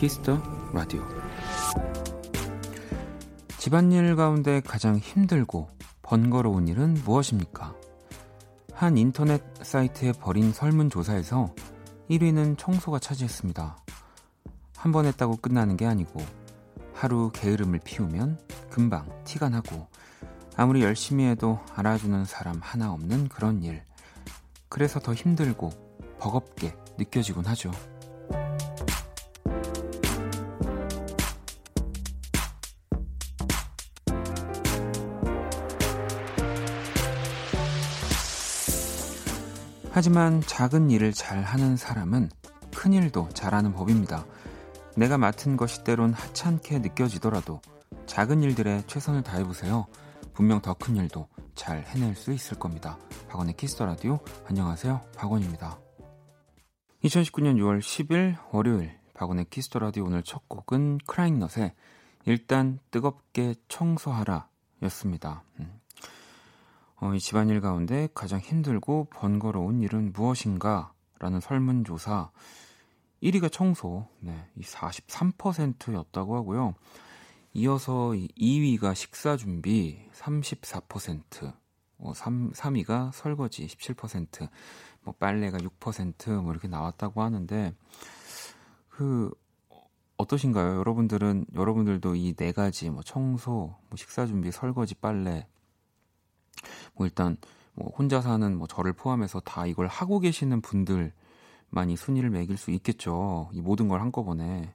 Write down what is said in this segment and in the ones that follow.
Kiss the Radio 집안일 가운데 가장 힘들고 번거로운 일은 무엇입니까? 한 인터넷 사이트에 벌인 설문조사에서 1위는 청소가 차지했습니다. 한 번 했다고 끝나는 게 아니고 하루 게으름을 피우면 금방 티가 나고 아무리 열심히 해도 알아주는 사람 하나 없는 그런 일. 그래서 더 힘들고 버겁게 느껴지곤 하죠. 하지만 작은 일을 잘 하는 사람은 큰 일도 잘하는 법입니다. 내가 맡은 것이 때론 하찮게 느껴지더라도 작은 일들에 최선을 다해보세요. 분명 더 큰 일도 잘 해낼 수 있을 겁니다. 박원의 키스 더 라디오 안녕하세요. 박원입니다. 2019년 6월 10일 월요일 박원의 키스 더 라디오 오늘 첫 곡은 크라잉넛의 일단 뜨겁게 청소하라 였습니다. 음. 어, 이 집안일 가운데 가장 힘들고 번거로운 일은 무엇인가? 라는 설문조사 1위가 청소, 네, 이 43%였다고 하고요. 이어서 2위가 식사 준비 34%, 어, 3, 3위가 설거지 17%, 뭐 빨래가 6%뭐 이렇게 나왔다고 하는데 그 어떠신가요? 여러분들은 여러분들도 이 네 가지 뭐 청소, 뭐 식사 준비, 설거지, 빨래 뭐 일단 뭐 혼자 사는 뭐 저를 포함해서 다 이걸 하고 계시는 분들만이 순위를 매길 수 있겠죠. 이 모든 걸 한꺼번에.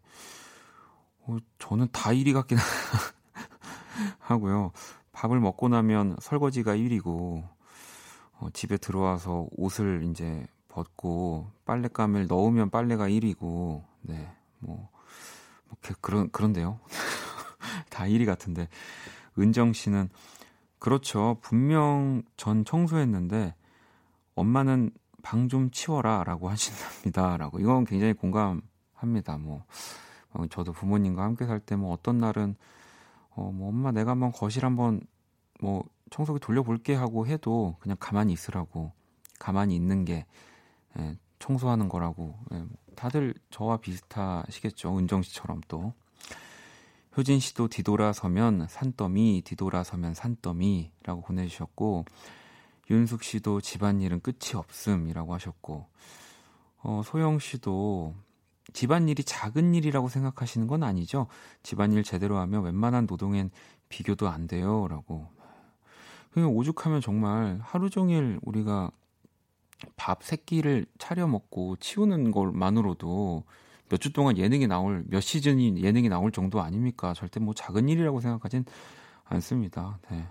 어, 저는 다 1위 같긴 하고요. 밥을 먹고 나면 설거지가 1위고 어, 집에 들어와서 옷을 이제 벗고 빨랫감을 넣으면 빨래가 1위고 네. 뭐, 뭐 그런 그런데요. 다 1위 같은데 은정 씨는 그렇죠. 분명 전 청소했는데 엄마는 방 좀 치워라 라고 하신답니다. 라고. 이건 굉장히 공감합니다. 뭐, 어, 저도 부모님과 함께 살 때 뭐 어떤 날은 어, 뭐 엄마 내가 한번 거실 한번 뭐 청소기 돌려볼게 하고 해도 그냥 가만히 있으라고. 가만히 있는 게 예, 청소하는 거라고. 예, 다들 저와 비슷하시겠죠. 은정 씨처럼 또. 효진 씨도 뒤돌아서면 산더미, 뒤돌아서면 산더미라고 보내주셨고, 윤숙 씨도 집안일은 끝이 없음이라고 하셨고, 어, 소영 씨도 집안일이 작은 일이라고 생각하시는 건 아니죠. 집안일 제대로 하면 웬만한 노동엔 비교도 안 돼요. 라고. 그냥 오죽하면 정말 하루 종일 우리가 밥 새끼를 차려 먹고 치우는 것만으로도 몇 주 동안 예능이 나올 몇 시즌이 예능이 나올 정도 아닙니까? 절대 뭐 작은 일이라고 생각하진 않습니다. 네.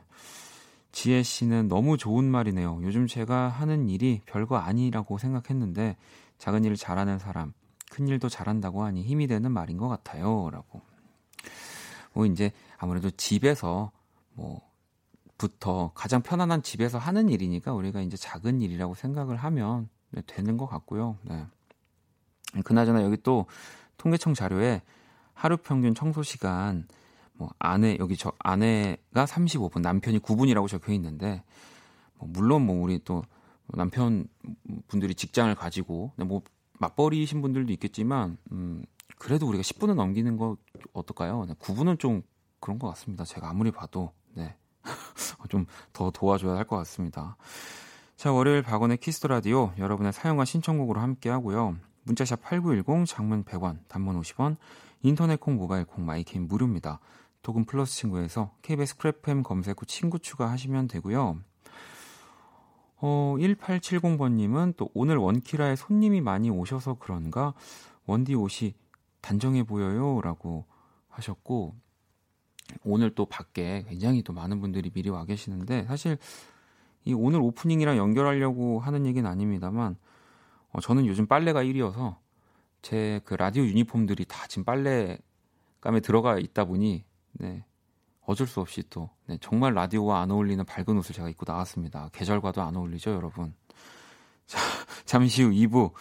지혜 씨는 너무 좋은 말이네요. 요즘 제가 하는 일이 별거 아니라고 생각했는데 작은 일을 잘하는 사람, 큰 일도 잘한다고 하니 힘이 되는 말인 것 같아요.라고. 뭐 이제 아무래도 집에서 뭐 부터 가장 편안한 집에서 하는 일이니까 우리가 이제 작은 일이라고 생각을 하면 네, 되는 것 같고요. 네. 그나저나 여기 또 통계청 자료에 하루 평균 청소 시간 뭐 아내 여기 저 아내가 35분, 남편이 9분이라고 적혀 있는데 뭐 물론 뭐 우리 또 남편 분들이 직장을 가지고 뭐 맞벌이신 분들도 있겠지만 음 그래도 우리가 10분은 넘기는 거 어떨까요? 9분은 좀 그런 것 같습니다. 제가 아무리 봐도 네. 좀 더 도와줘야 할 것 같습니다. 자, 월요일 박원의 키스 더 라디오 여러분의 사연과 신청곡으로 함께 하고요. 문자샵 8910 장문 100원, 단문 50원, 인터넷 콩, 모바일 콩, 마이K 무료입니다. 톡은 플러스 친구에서 KBS 쿨FM 검색 후 친구 추가하시면 되고요. 어, 1870번님은 또 오늘 원키라에 손님이 많이 오셔서 그런가 원디 옷이 단정해 보여요 라고 하셨고 오늘 또 밖에 굉장히 또 많은 분들이 미리 와 계시는데 사실 이 오늘 오프닝이랑 연결하려고 하는 얘기는 아닙니다만 어, 저는 요즘 빨래가 1위여서 제 그 라디오 유니폼들이 다 지금 빨래감에 들어가 있다 보니 네. 어쩔 수 없이 또 네, 정말 라디오와 안 어울리는 밝은 옷을 제가 입고 나왔습니다. 계절과도 안 어울리죠, 여러분. 자, 잠시 후 2부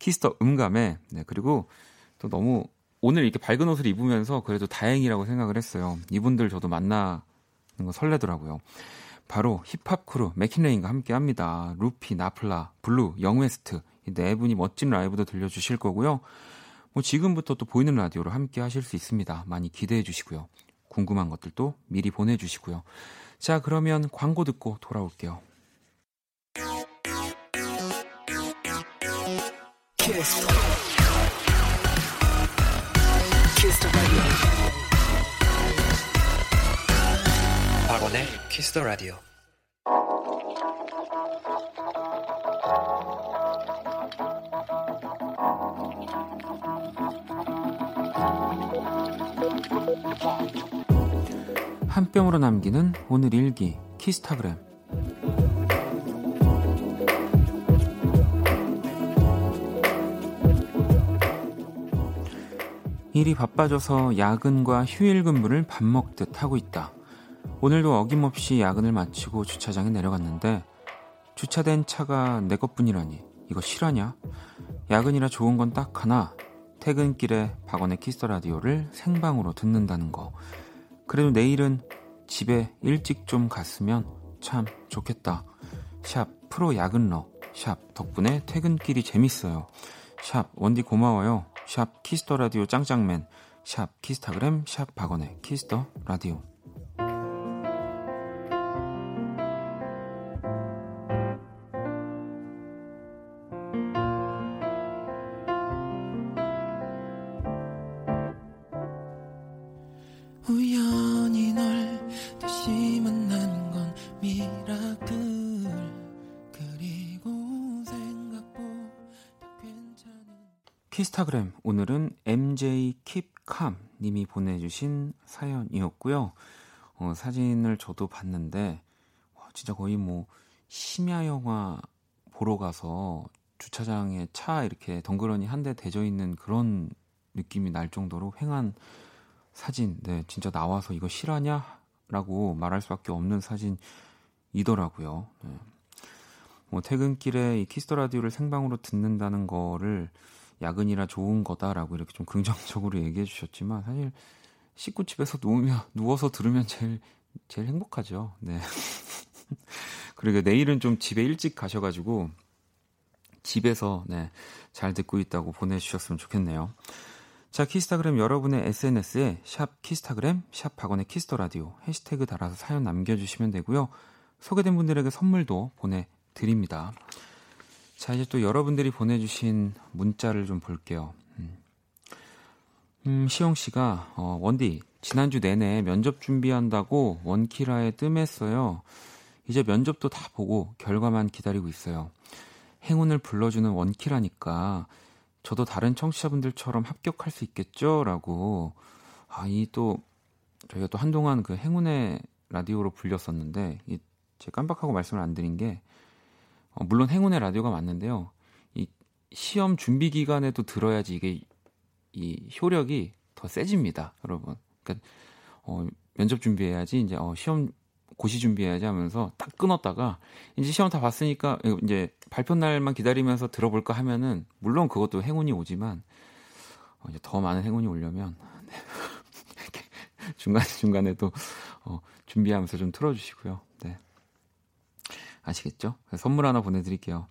키스 더 음감에 네, 그리고 또 너무 오늘 이렇게 밝은 옷을 입으면서 그래도 다행이라고 생각을 했어요. 이분들 저도 만나는 거 설레더라고요. 바로 힙합 크루 메킷레인과 함께 합니다. 루피, 나플라, 블루, 영웨스트 이 네 분이 멋진 라이브도 들려주실 거고요. 뭐 지금부터 또 보이는 라디오로 함께 하실 수 있습니다. 많이 기대해 주시고요. 궁금한 것들도 미리 보내주시고요. 자, 그러면 광고 듣고 돌아올게요. 키스. 더 라디오. 한 뼘으로 남기는 오늘 일기 키스타그램 일이 바빠져서 야근과 휴일 근무를 밥 먹듯 하고 있다. 오늘도 어김없이 야근을 마치고 주차장에 내려갔는데 주차된 차가 내 것뿐이라니 이거 실화냐? 야근이라 좋은 건 딱 하나 퇴근길에 박원의 키스 더 라디오를 생방으로 듣는다는 거. 그래도 내일은 집에 일찍 좀 갔으면 참 좋겠다. 샵 프로 야근러. 샵 덕분에 퇴근길이 재밌어요. 샵 원디 고마워요. 샵 키스 더 라디오 짱짱맨. 샵 키스타그램 샵 박원의 키스 더 라디오. 키스타그램 오늘은 MJ 킵캄 님이 보내주신 사연이었고요. 어, 사진을 저도 봤는데 와, 진짜 거의 뭐 심야 영화 보러 가서 주차장에 차 이렇게 덩그러니 한 대 대져 있는 그런 느낌이 날 정도로 횡한 사진. 네, 진짜 나와서 이거 실화냐 라고 말할 수밖에 없는 사진이더라고요. 네. 뭐 퇴근길에 이 키스 더 라디오를 생방으로 듣는다는 거를 야근이라 좋은 거다라고 이렇게 좀 긍정적으로 얘기해 주셨지만 사실 씻고 집에서 누우면 누워서 들으면 제일 제일 행복하죠. 네. 그리고 내일은 좀 집에 일찍 가셔가지고 집에서 네, 잘 듣고 있다고 보내주셨으면 좋겠네요. 자, 키스타그램 여러분의 SNS에 샵 키스타그램, 샵 박원의 키스 더 라디오 해시태그 달아서 사연 남겨주시면 되고요. 소개된 분들에게 선물도 보내드립니다. 자, 이제 또 여러분들이 보내주신 문자를 좀 볼게요. 음, 음 시영 씨가, 어, 원디, 지난주 내내 면접 준비한다고 원키라에 뜸했어요. 이제 면접도 다 보고 결과만 기다리고 있어요. 행운을 불러주는 원키라니까 저도 다른 청취자분들처럼 합격할 수 있겠죠? 라고. 아, 이 또, 저희가 또 한동안 그 행운의 라디오로 불렸었는데, 이, 제가 깜빡하고 말씀을 안 드린 게, 어, 물론 행운의 라디오가 맞는데요. 이 시험 준비 기간에도 들어야지 이게 이 효력이 더 세집니다, 여러분. 그러니까 어, 면접 준비해야지 이제 어, 시험 고시 준비해야지 하면서 딱 끊었다가 이제 시험 다 봤으니까 이제 발표 날만 기다리면서 들어볼까 하면은 물론 그것도 행운이 오지만 어, 이제 더 많은 행운이 오려면 네. 중간 중간에도 어, 준비하면서 좀 틀어주시고요. 네. 아시겠죠? 선물 하나 보내드릴게요.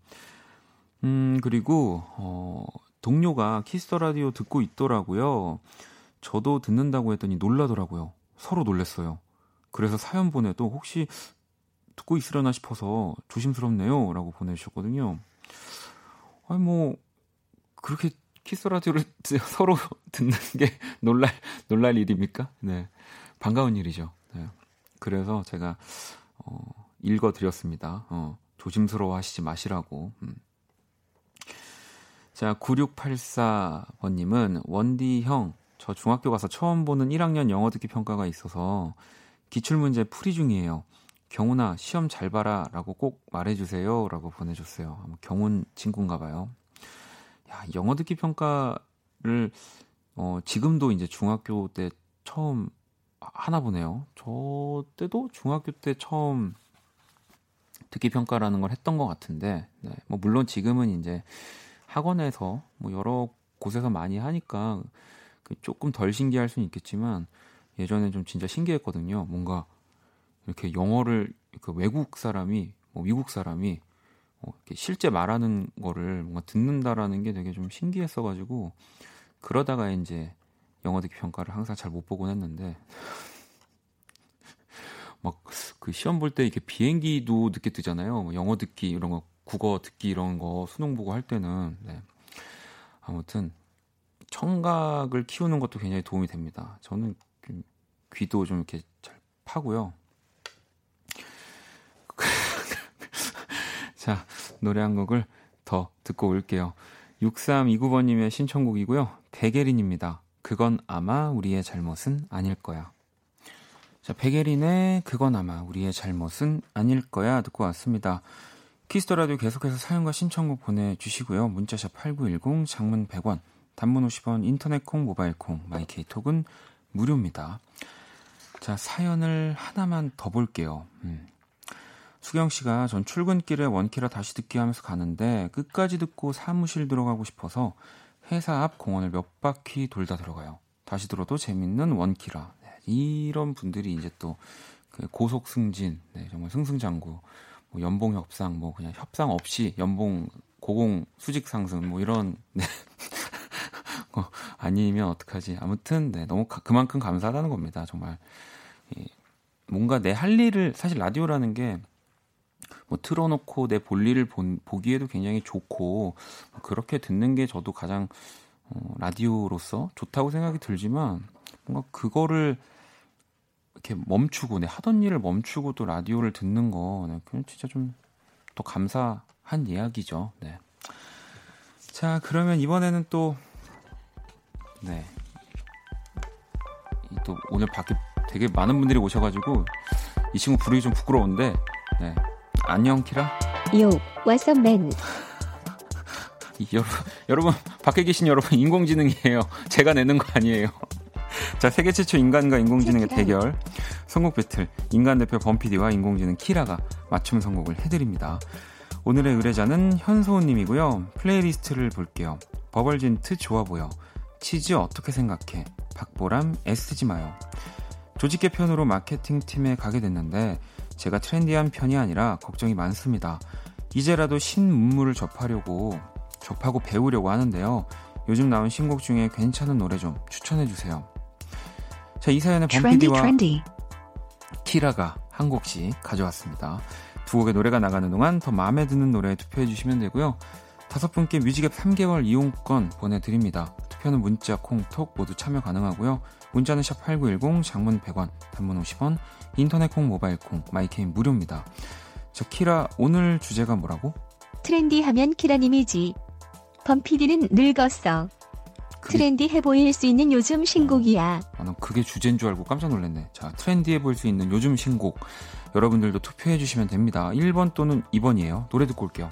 음, 그리고, 어, 동료가 키스 더 라디오 듣고 있더라고요. 저도 듣는다고 했더니 놀라더라고요. 서로 놀랬어요. 그래서 사연 보내도 혹시 듣고 있으려나 싶어서 조심스럽네요. 라고 보내주셨거든요. 아니, 뭐, 그렇게 키스 라디오를 서로 듣는 게 놀랄, 놀랄 일입니까? 네. 반가운 일이죠. 네. 그래서 제가, 어, 읽어드렸습니다. 어, 조심스러워 하시지 마시라고. 음. 자, 9684번님은 원디 형, 저 중학교 가서 처음 보는 1학년 영어 듣기 평가가 있어서 기출문제 풀이 중이에요. 경훈아, 시험 잘 봐라 라고 꼭 말해주세요. 라고 보내줬어요. 경훈 친구인가 봐요. 야, 영어 듣기 평가를, 어, 지금도 이제 중학교 때 처음 하나 보네요. 저 때도 중학교 때 처음 듣기 평가라는 걸 했던 것 같은데, 네. 뭐 물론 지금은 이제 학원에서 뭐 여러 곳에서 많이 하니까 그 조금 덜 신기할 수는 있겠지만 예전에 좀 진짜 신기했거든요. 뭔가 이렇게 영어를 그 외국 사람이 뭐 미국 사람이 어, 이렇게 실제 말하는 거를 뭔가 듣는다라는 게 되게 좀 신기했어가지고 그러다가 이제 영어 듣기 평가를 항상 잘 못 보곤 했는데 막 그 시험 볼 때 이렇게 비행기도 늦게 뜨잖아요. 뭐 영어 듣기 이런 거, 국어 듣기 이런 거 수능 보고 할 때는 네. 아무튼 청각을 키우는 것도 굉장히 도움이 됩니다. 저는 좀 귀도 좀 이렇게 잘 파고요. 자, 노래 한 곡을 더 듣고 올게요. 6329번님의 신청곡이고요. 백예린입니다. 그건 아마 우리의 잘못은 아닐 거야. 자, 백예린의 그건 아마 우리의 잘못은 아닐 거야 듣고 왔습니다. 키스터라디오 계속해서 사연과 신청곡 보내주시고요. 문자샵 8910, 장문 100원, 단문 50원, 인터넷 콩, 모바일 콩, 마이케이톡은 무료입니다. 자, 사연을 하나만 더 볼게요. 음. 수경 씨가 전 출근길에 원키라 다시 듣기 하면서 가는데 끝까지 듣고 사무실 들어가고 싶어서 회사 앞 공원을 몇 바퀴 돌다 들어가요. 다시 들어도 재밌는 원키라. 네, 이런 분들이 이제 또 그 고속 승진, 네, 정말 승승장구, 뭐 연봉 협상, 뭐 그냥 협상 없이 연봉 고공 수직 상승, 뭐 이런 네. 어, 아니면 어떡하지? 아무튼 네, 너무 가, 그만큼 감사하다는 겁니다. 정말 예, 뭔가 내 할 일을 사실 라디오라는 게 뭐 틀어놓고 내 볼일을 본, 보기에도 굉장히 좋고 그렇게 듣는 게 저도 가장 어, 라디오로서 좋다고 생각이 들지만 뭔가 그거를 이렇게 멈추고 내 하던 일을 멈추고 또 라디오를 듣는 거 네, 그냥 진짜 좀 더 감사한 이야기죠. 네. 자 그러면 이번에는 또 네. 또 오늘 밖에 되게 많은 분들이 오셔가지고 이 친구 부르기 좀 부끄러운데 네. 안녕 키라. 요, man? 여러분, 여러분 밖에 계신 여러분 인공지능이에요. 제가 내는 거 아니에요. 자, 세계 최초 인간과 인공지능의 대결. 선곡 배틀. 인간 대표 범피디와 인공지능 키라가 맞춤 선곡을 해드립니다. 오늘의 의뢰자는 현소은님이고요. 플레이리스트를 볼게요. 버벌진트 좋아 보여. 치즈 어떻게 생각해? 박보람 애쓰지 마요. 조직 개편으로 마케팅 팀에 가게 됐는데 제가 트렌디한 편이 아니라 걱정이 많습니다. 이제라도 신문물을 접하려고 접하고 배우려고 하는데요. 요즘 나온 신곡 중에 괜찮은 노래 좀 추천해 주세요. 자, 이 사연에 범피디와 키라가 한 곡씩 가져왔습니다. 두 곡의 노래가 나가는 동안 더 마음에 드는 노래에 투표해 주시면 되고요. 다섯 분께 뮤직앱 3개월 이용권 보내드립니다. 투표는 문자, 콩, 톡 모두 참여 가능하고요. 문자는 샵 8910, 장문 100원, 단문 50원, 인터넷 콩, 모바일 콩, 마이K 무료입니다. 자 키라 오늘 주제가 뭐라고? 트렌디하면 키라님이지. 범피디는 늙었어. 그게... 트렌디해 보일 수 있는 요즘 신곡이야. 아, 난 그게 주제인 줄 알고 깜짝 놀랐네. 자, 트렌디해 보일 수 있는 요즘 신곡. 여러분들도 투표해 주시면 됩니다. 1번 또는 2번이에요. 노래 듣고 올게요.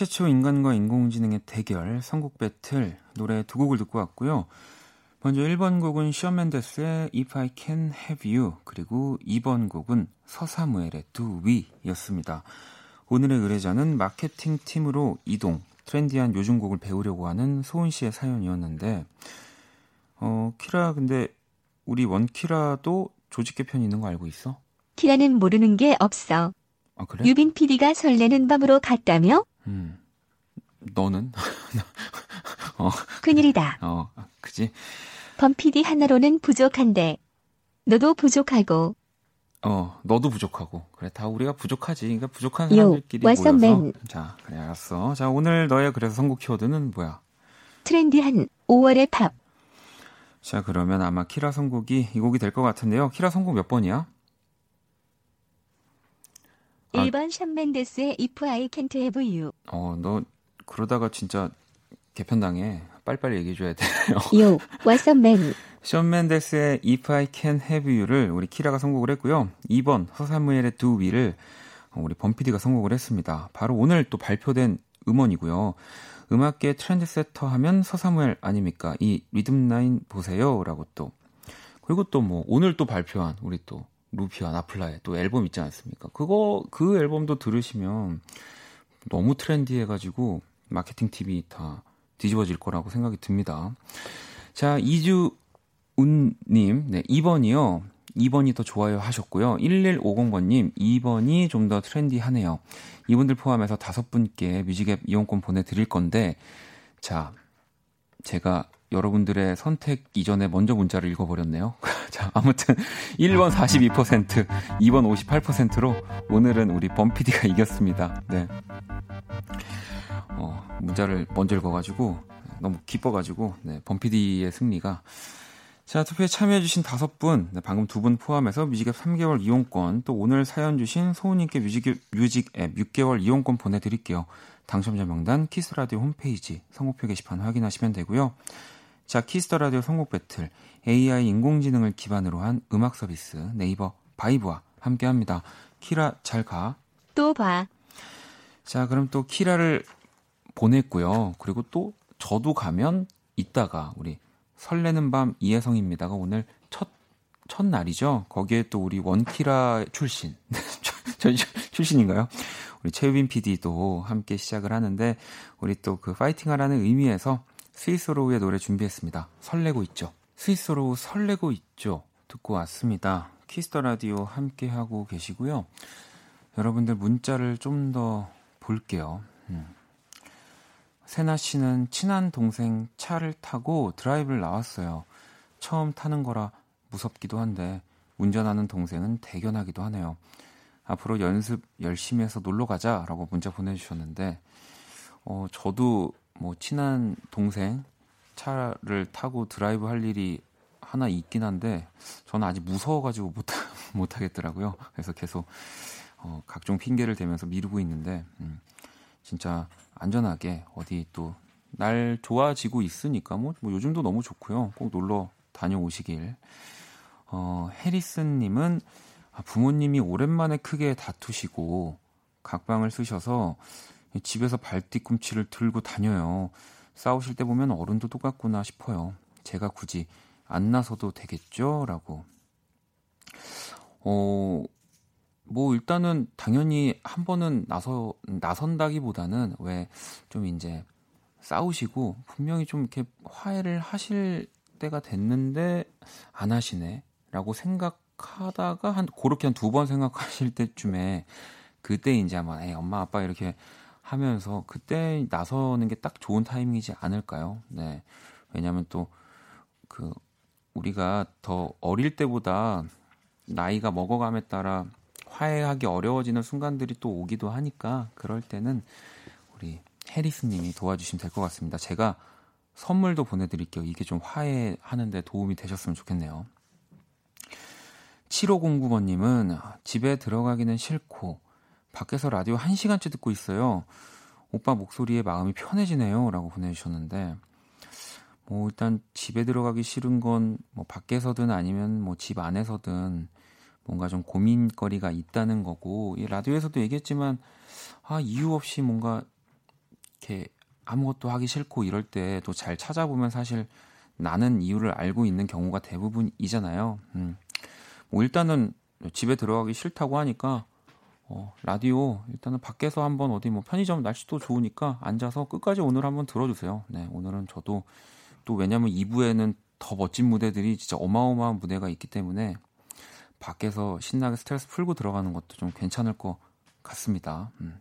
최초 인간과 인공지능의 대결, 선곡 배틀, 노래 두 곡을 듣고 왔고요. 먼저 1번 곡은 션 맨데스의 If I Can Have You, 그리고 2번 곡은 서사무엘의 Do We 였습니다. 오늘의 의뢰자는 마케팅 팀으로 이동, 트렌디한 요즘 곡을 배우려고 하는 소은 씨의 사연이었는데, 어, 키라, 근데 우리 원키라도 조직 개편이 있는 거 알고 있어? 키라는 모르는 게 없어. 아, 그래? 유빈 PD가 설레는 밤으로 갔다며? 음. 너는? 어. 큰일이다. 어, 그지? 범피디 하나로는 부족한데, 너도 부족하고. 어, 너도 부족하고. 그래, 다 우리가 부족하지. 그러니까 부족한 사람들끼리 yo, 모여서. Man. 자, 그래, 알았어. 자, 오늘 너의 그래서 선곡 키워드는 뭐야? 트렌디한 5월의 팝. 자, 그러면 아마 키라 선곡이 이 곡이 될 것 같은데요. 키라 선곡 몇 번이야? 1번 아, 션 맨데스의 If I Can't Have You. 어, 너 그러다가 진짜 개편당해. 빨리빨리 얘기해줘야 돼요. Yo, what's up man. 션 맨데스의 If I Can Have You를 우리 키라가 선곡을 했고요. 2번 서사무엘의 Do We를 우리 범피디가 선곡을 했습니다. 바로 오늘 또 발표된 음원이고요. 음악계 트렌드세터 하면 서사무엘 아닙니까? 이 리듬라인 보세요라고 또 그리고 또 뭐 오늘 또 발표한 우리 또 루피와 나플라의 또 앨범 있지 않습니까? 그거 그 앨범도 들으시면 너무 트렌디해가지고 마케팅 팁이 다 뒤집어질 거라고 생각이 듭니다. 자 이주운님 네 2번이요. 2번이 더 좋아요 하셨고요. 1150번님 2번이 좀 더 트렌디하네요. 이분들 포함해서 다섯 분께 뮤직앱 이용권 보내드릴 건데 자 제가 여러분들의 선택 이전에 먼저 문자를 읽어버렸네요. 자, 아무튼 1번 42%, 2번 58%로 오늘은 우리 범피디가 이겼습니다. 네. 어, 문자를 먼저 읽어가지고 너무 기뻐가지고 네, 범피디의 승리가 자, 투표에 참여해주신 다섯 분, 네, 방금 두 분 포함해서 뮤직앱 3개월 이용권, 또 오늘 사연 주신 소우님께 뮤직앱, 뮤직앱 6개월 이용권 보내드릴게요. 당첨자 명단 키스라디오 홈페이지 선곡표 게시판 확인하시면 되고요. 자, 키스 더 라디오 선곡 배틀 AI 인공지능을 기반으로 한 음악 서비스 네이버 바이브와 함께 합니다. 키라 잘 가. 또 봐. 자, 그럼 또 키라를 보냈고요. 그리고 또 저도 가면 이따가 우리 설레는 밤 이혜성입니다가 오늘 첫, 첫 날이죠. 거기에 또 우리 원키라 출신. 저 출신인가요? 우리 최유빈 PD도 함께 시작을 하는데 우리 또 그 파이팅 하라는 의미에서 스윗소로우의 노래 준비했습니다. 설레고 있죠. 스윗소로우 설레고 있죠. 듣고 왔습니다. 키스 더 라디오 함께 하고 계시고요. 여러분들 문자를 좀 더 볼게요. 음. 세나 씨는 친한 동생 차를 타고 드라이브를 나왔어요. 처음 타는 거라 무섭기도 한데 운전하는 동생은 대견하기도 하네요. 앞으로 연습 열심히 해서 놀러 가자라고 문자 보내주셨는데 어 저도 뭐 친한 동생 차를 타고 드라이브 할 일이 하나 있긴 한데 저는 아직 무서워가지고 못, 못 하겠더라고요. 그래서 계속 어, 각종 핑계를 대면서 미루고 있는데 음, 진짜 안전하게 어디 또 날 좋아지고 있으니까 뭐, 뭐 요즘도 너무 좋고요. 꼭 놀러 다녀오시길. 어, 해리슨님은 아, 부모님이 오랜만에 크게 다투시고 각방을 쓰셔서 집에서 발뒤꿈치를 들고 다녀요. 싸우실 때 보면 어른도 똑같구나 싶어요. 제가 굳이 안 나서도 되겠죠? 라고. 어, 뭐 일단은 당연히 한 번은 나서 나선다기보다는 왜 좀 이제 싸우시고 분명히 좀 이렇게 화해를 하실 때가 됐는데 안 하시네 라고 생각하다가 한 그렇게 한 두 번 생각하실 때쯤에 그때 이제 아마 에 엄마 아빠 이렇게 하면서 그때 나서는 게 딱 좋은 타이밍이지 않을까요? 네. 왜냐하면 또 그 우리가 더 어릴 때보다 나이가 먹어감에 따라 화해하기 어려워지는 순간들이 또 오기도 하니까 그럴 때는 우리 해리스님이 도와주시면 될 것 같습니다. 제가 선물도 보내드릴게요. 이게 좀 화해하는데 도움이 되셨으면 좋겠네요. 7509번님은 집에 들어가기는 싫고 밖에서 라디오 1시간째 듣고 있어요. 오빠 목소리에 마음이 편해지네요. 라고 보내주셨는데, 뭐, 일단 집에 들어가기 싫은 건 뭐 밖에서든 아니면 뭐 집 안에서든 뭔가 좀 고민거리가 있다는 거고, 이 라디오에서도 얘기했지만, 아, 이유 없이 뭔가 이렇게 아무것도 하기 싫고 이럴 때 또 잘 찾아보면 사실 나는 이유를 알고 있는 경우가 대부분이잖아요. 음. 뭐 일단은 집에 들어가기 싫다고 하니까 어, 라디오 일단은 밖에서 한번 어디 뭐 편의점 날씨도 좋으니까 앉아서 끝까지 오늘 한번 들어주세요. 네, 오늘은 저도 또 왜냐면 2부에는 더 멋진 무대들이 진짜 어마어마한 무대가 있기 때문에 밖에서 신나게 스트레스 풀고 들어가는 것도 좀 괜찮을 것 같습니다. 음.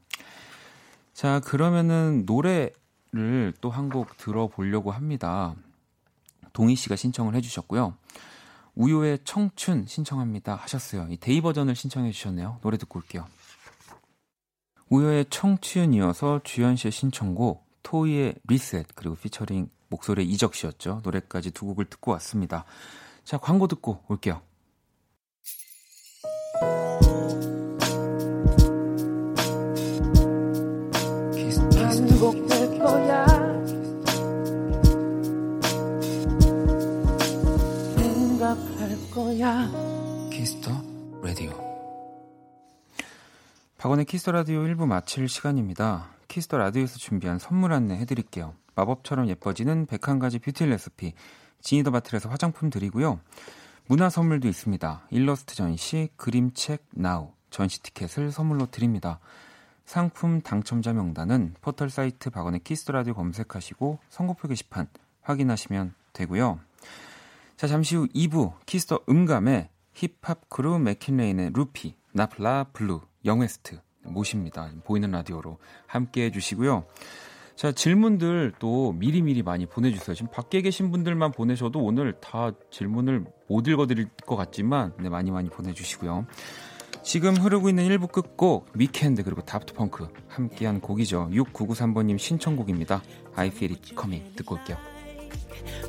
자, 그러면은 노래를 또 한 곡 들어보려고 합니다. 동희 씨가 신청을 해주셨고요. 우효의 청춘 신청합니다 하셨어요. 이 Day 버전을 신청해 주셨네요. 노래 듣고 올게요. 우효의 청춘 이어서 주현 씨의 신청곡 토이의 리셋 그리고 피처링 목소리의 이적 씨였죠. 노래까지 두 곡을 듣고 왔습니다. 자 광고 듣고 올게요. 거야. 박원의 키스 더 라디오 1부 마칠 시간입니다. 키스 더 라디오에서 준비한 선물 안내 해드릴게요. 마법처럼 예뻐지는 101가지 뷰티 레시피 지니 더 바틀에서 화장품 드리고요. 문화 선물도 있습니다. 일러스트 전시, 그림책 NOW, 전시 티켓을 선물로 드립니다. 상품 당첨자 명단은 포털 사이트 박원의 키스 더 라디오 검색하시고 선곡표 게시판 확인하시면 되고요. 자, 잠시 후 2부 키스 더 음감회 힙합 크루 메킷레인의 루피, 나플라 블루, 영웨스트 모십니다. 보이는 라디오로 함께 해주시고요. 자, 질문들 또 미리미리 많이 보내주세요. 지금 밖에 계신 분들만 보내셔도 오늘 다 질문을 못 읽어드릴 것 같지만, 네, 많이 많이 보내주시고요. 지금 흐르고 있는 1부 끝곡, 위켄드 그리고 다프트펑크 함께한 곡이죠. 6993번님 신청곡입니다. I feel it coming 듣고 올게요.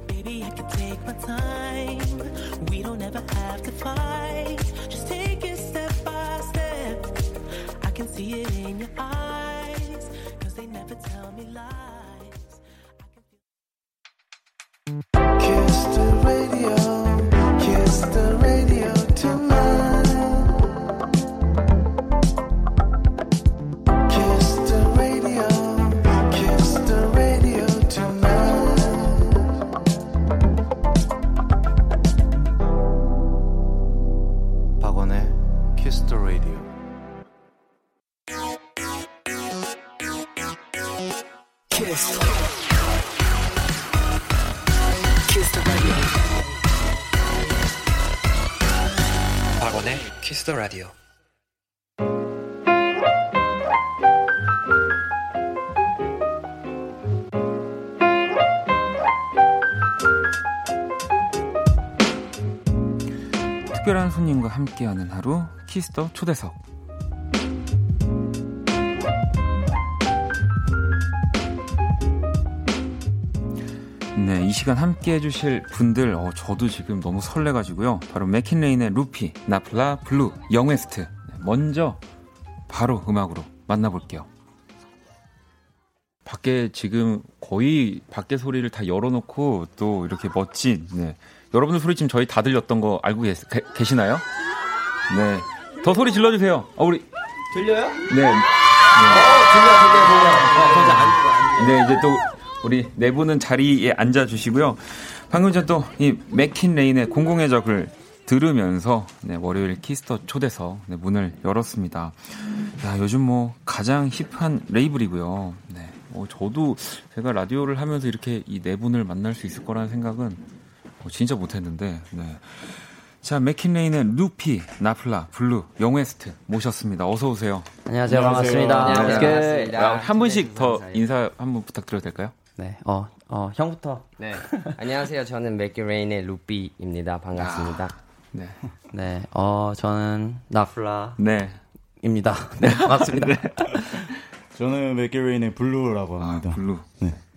Baby, in your eyes the Radio. 특별한 손님과 함께하는 하루 키스 더 초대석 네, 이 시간 함께 해주실 분들, 어, 저도 지금 너무 설레가지고요. 바로 메킷레인의 루피, 나플라, 블루, 영웨스트. 네, 먼저 바로 음악으로 만나볼게요. 밖에 지금 거의 밖에 소리를 다 열어놓고 또 이렇게 멋진, 네. 여러분들 소리 지금 저희 다 들렸던 거 알고 계시, 계시나요? 네. 더 소리 질러주세요. 어, 우리. 들려요? 네. 어, 들려, 들려, 들려. 어, 저기 안, 네, 이제 또 우리 네 분은 자리에 앉아 주시고요. 방금 전 또 이 맥킨 레인의 공공의 적을 들으면서 네, 월요일 키스 더 초대석 네, 문을 열었습니다. 야, 요즘 뭐 가장 힙한 레이블이고요. 네. 어, 저도 제가 라디오를 하면서 이렇게 이 네 분을 만날 수 있을 거라는 생각은 어, 진짜 못했는데. 네. 자, 메킷레인의 루피, 나플라, 블루, 영웨스트 모셨습니다. 어서 오세요. 안녕하세요. 반갑습니다. 안녕하세요. 네. 아, 한 분씩 더 인사 한 번 부탁드려도 될까요? 네. 어, 어, 형부터. 네. 안녕하세요. 저는 메킷레인의 루피입니다. 반갑습니다. 네. 네. 어, 저는 나플라입니다. 네. 네, 반갑습니다. 저는 메킷레인의 블루라고 아, 합니다. 블루.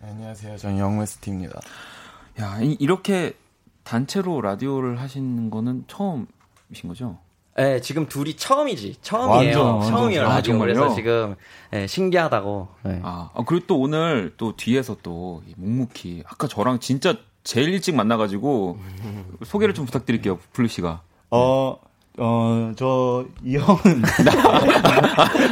안녕하세요. 저는 영웨스트입니다. 야, 이, 이렇게 단체로 라디오를 하시는 거는 처음이신 거죠? 네, 지금 둘이 처음이지. 처음이에요. 완전, 완전 처음이에요. 처음. 아. 정말요? 그래서 지금 네, 신기하다고. 네. 아, 아, 그리고 또 오늘 또 뒤에서 또이 묵묵히 아까 저랑 진짜 제일 일찍 만나가지고 소개를 좀 부탁드릴게요, 블루 씨가. 어, 어, 저, 이 형은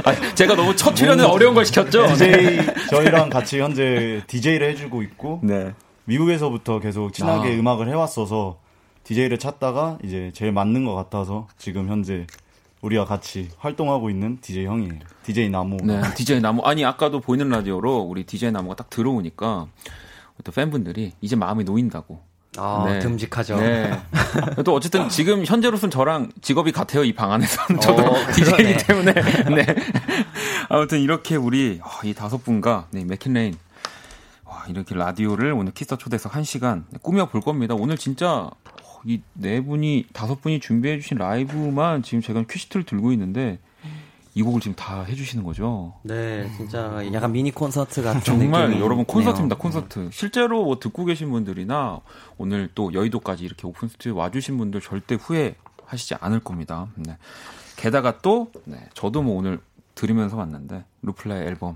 아, 제가 너무 첫 출연은 어려운 걸 시켰죠? DJ, 저희랑 같이 현재 DJ를 해주고 있고, 네. 미국에서부터 계속 친하게 아. 음악을 해왔어서, DJ를 찾다가 이제 제일 맞는 것 같아서, 지금 현재 우리가 같이 활동하고 있는 DJ 형이에요. DJ 나무. 네, DJ 나무. 아니, 아까도 보이는 라디오로 우리 DJ 나무가 딱 들어오니까 또 팬분들이 이제 마음이 놓인다고. 아, 네. 듬직하죠. 네. 또 어쨌든 지금 현재로서는 저랑 직업이 같아요 이 방 안에서는 저도 어, DJ이기. 때문에 네. 아무튼 이렇게 우리 어, 이 다섯 분과 네 메킷레인 와 이렇게 라디오를 오늘 키스 더 초대석 한 시간 꾸며 볼 겁니다. 오늘 진짜 이 네 분이 다섯 분이 준비해 주신 라이브만 지금 제가 큐시트를 들고 있는데 이 곡을 지금 다 해주시는 거죠. 네, 진짜 약간 미니 콘서트 같은 정말 느낌이 여러분 콘서트입니다 있네요. 콘서트 실제로 뭐 듣고 계신 분들이나 오늘 또 여의도까지 이렇게 오픈 스튜디오 와주신 분들 절대 후회하시지 않을 겁니다 네. 게다가 또 네, 저도 뭐 오늘 들으면서 왔는데 루플라의 앨범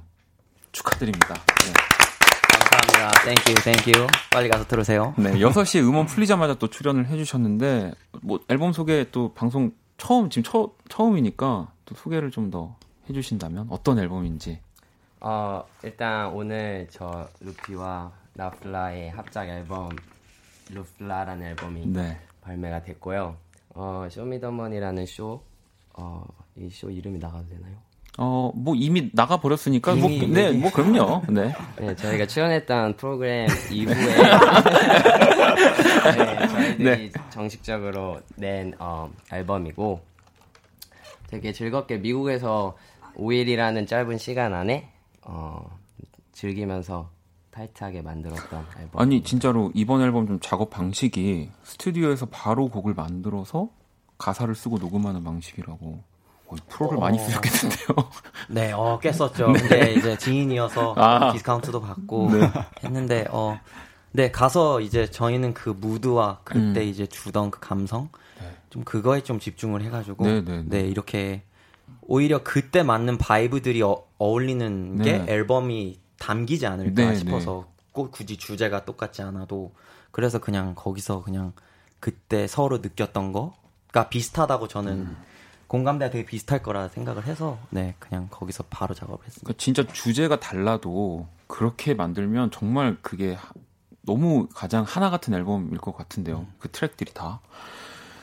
축하드립니다 네. 감사합니다. Thank you, thank you. 빨리 가서 들으세요. 네, 6시에 음원 풀리자마자 또 출연을 해주셨는데, 뭐, 앨범 소개 또 방송 처음, 지금 처, 처음이니까 또 소개를 좀 더 해주신다면 어떤 앨범인지. 어, 일단 오늘 저 루피와 나플라의 합작 앨범 루플라라는 앨범이 네. 발매가 됐고요. 어, 쇼미더머니라는 쇼, 어, 이 쇼 이름이 나가도 되나요? 어, 뭐 이미 나가 버렸으니까, 뭐, 이미, 네. 뭐, 그럼요. 네. 네, 저희가 출연했던 프로그램 이후에 네, 저희들이 정식적으로 낸 어, 앨범이고 되게 즐겁게 미국에서 5일이라는 짧은 시간 안에 어, 즐기면서 타이트하게 만들었던 앨범. 아니, 진짜로 이번 앨범 좀 작업 방식이 스튜디오에서 바로 곡을 만들어서 가사를 쓰고 녹음하는 방식이라고. 프로를 많이 쓰셨겠는데요. 네, 어, 꽤 썼죠. 근데 이제 지인이어서 아. 디스카운트도 받고 했는데, 어, 네, 가서 이제 저희는 그 무드와 그때 음. 이제 주던 그 감성, 좀 그거에 좀 집중을 해가지고, 네, 네, 네. 이렇게 오히려 그때 맞는 vibe들이 어, 어울리는 게 네. 앨범이 담기지 않을까 네, 싶어서 꼭 굳이 주제가 똑같지 않아도 그래서 그냥 거기서 그냥 그때 서로 느꼈던 거가 비슷하다고 저는 음. 공감대가 되게 비슷할 거라 생각을 해서 네 그냥 거기서 바로 작업을 했습니다. 그러니까 진짜 주제가 달라도 그렇게 만들면 정말 그게 하- 너무 가장 하나 같은 앨범일 것 같은데요. 그 트랙들이 다.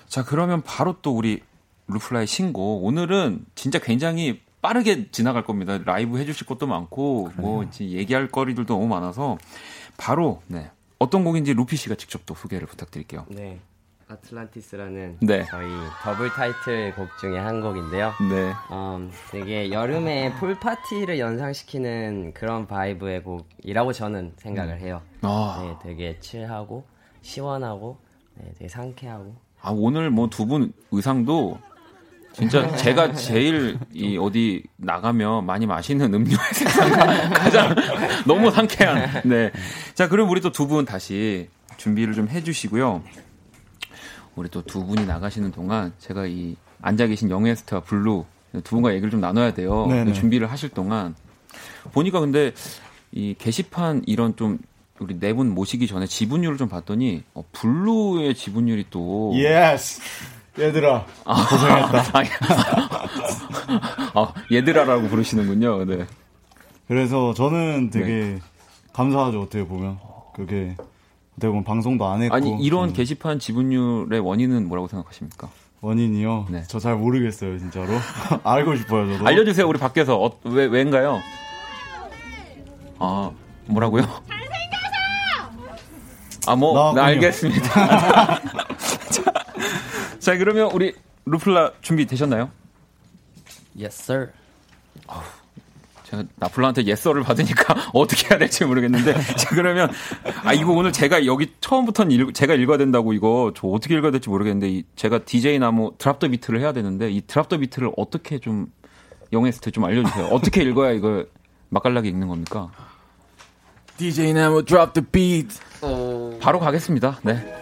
자, 그러면 바로 또 우리 루플라의 신곡. 오늘은 진짜 굉장히 빠르게 지나갈 겁니다. 라이브 해주실 것도 많고, 뭐, 이제 얘기할 거리들도 너무 많아서, 바로, 네. 어떤 곡인지 루피 씨가 직접 또 소개를 부탁드릴게요. 네. 아틀란티스라는 네. 저희 더블 타이틀 곡 중에 한 곡인데요. 네. 음, 되게 여름에 풀 파티를 연상시키는 그런 vibe의 곡이라고 저는 생각을 해요. 아, 네, 되게 chill하고 시원하고 네, 되게 상쾌하고 아, 오늘 뭐 두 분 의상도 진짜 제가 제일 이 어디 나가면 많이 마시는 음료의 색상 가장 너무 상쾌한. 네. 자, 그럼 우리 또 두 분 다시 준비를 좀 해주시고요. 우리 또 두 분이 나가시는 동안 제가 이 앉아 계신 영웨스트와 블루 두 분과 얘기를 좀 나눠야 돼요. 네네. 준비를 하실 동안 보니까 근데 이 게시판 이런 좀 우리 네 분 모시기 전에 지분율을 좀 봤더니 어, 블루의 지분율이 또 yes. 얘들아. 고생했다. 아, 얘들아라고 부르시는군요. 네. 그래서 저는 되게 감사하죠, 어떻게 보면. 그게 어떻게 보면 방송도 안 했고. 아니 이런 음, 게시판 지분율의 원인은 뭐라고 생각하십니까? 원인이요. 네. 저 잘 모르겠어요, 진짜로. 알고 싶어요, 저도. 알려주세요. 우리 밖에서 어, 왜 왜인가요? 아 뭐라고요? 아 뭐 나왔군요. 네, 알겠습니다. 자, 자 그러면 우리 루플라 준비 되셨나요? Yes, sir. 제가 나플라한테 예서를 받으니까 어떻게 해야 될지 모르겠는데. 자 그러면 아 이거 오늘 제가 여기 처음부터는 읽, 제가 읽어야 된다고 이거 저 어떻게 읽어야 될지 모르겠는데 이, 제가 DJ 나무 드랍 더 비트를 해야 되는데 이 드랍 더 비트를 어떻게 좀 영했을 때 좀 알려주세요. 어떻게 읽어야 이걸 맛깔나게 읽는 겁니까? DJ 나무 drop the beat. 바로 가겠습니다. 네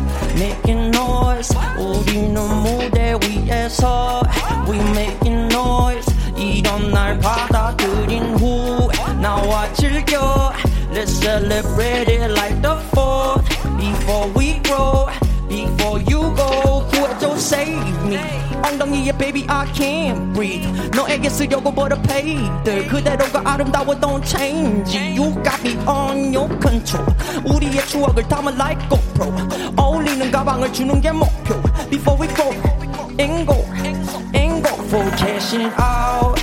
making noise 우리는 무대 위에서 we making noise 이런 날 받아들인 후 나와 즐겨 Let's celebrate it like the 4th Before we grow Before you go 구해줘 Save me 엉덩이에 baby I can't breathe 너에게 쓰려고 버릇페이들 그대로가 아름다워 don't change. You got me on your control 우리의 추억을 담아 like GoPro 어울리는 가방을 주는 게 목표 Before we go and go and go for cashing out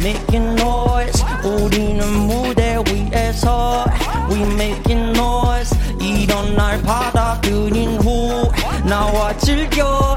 making noise 우리는 무대 위에서 we making noise 이런 날 받아들인 후 나와 즐겨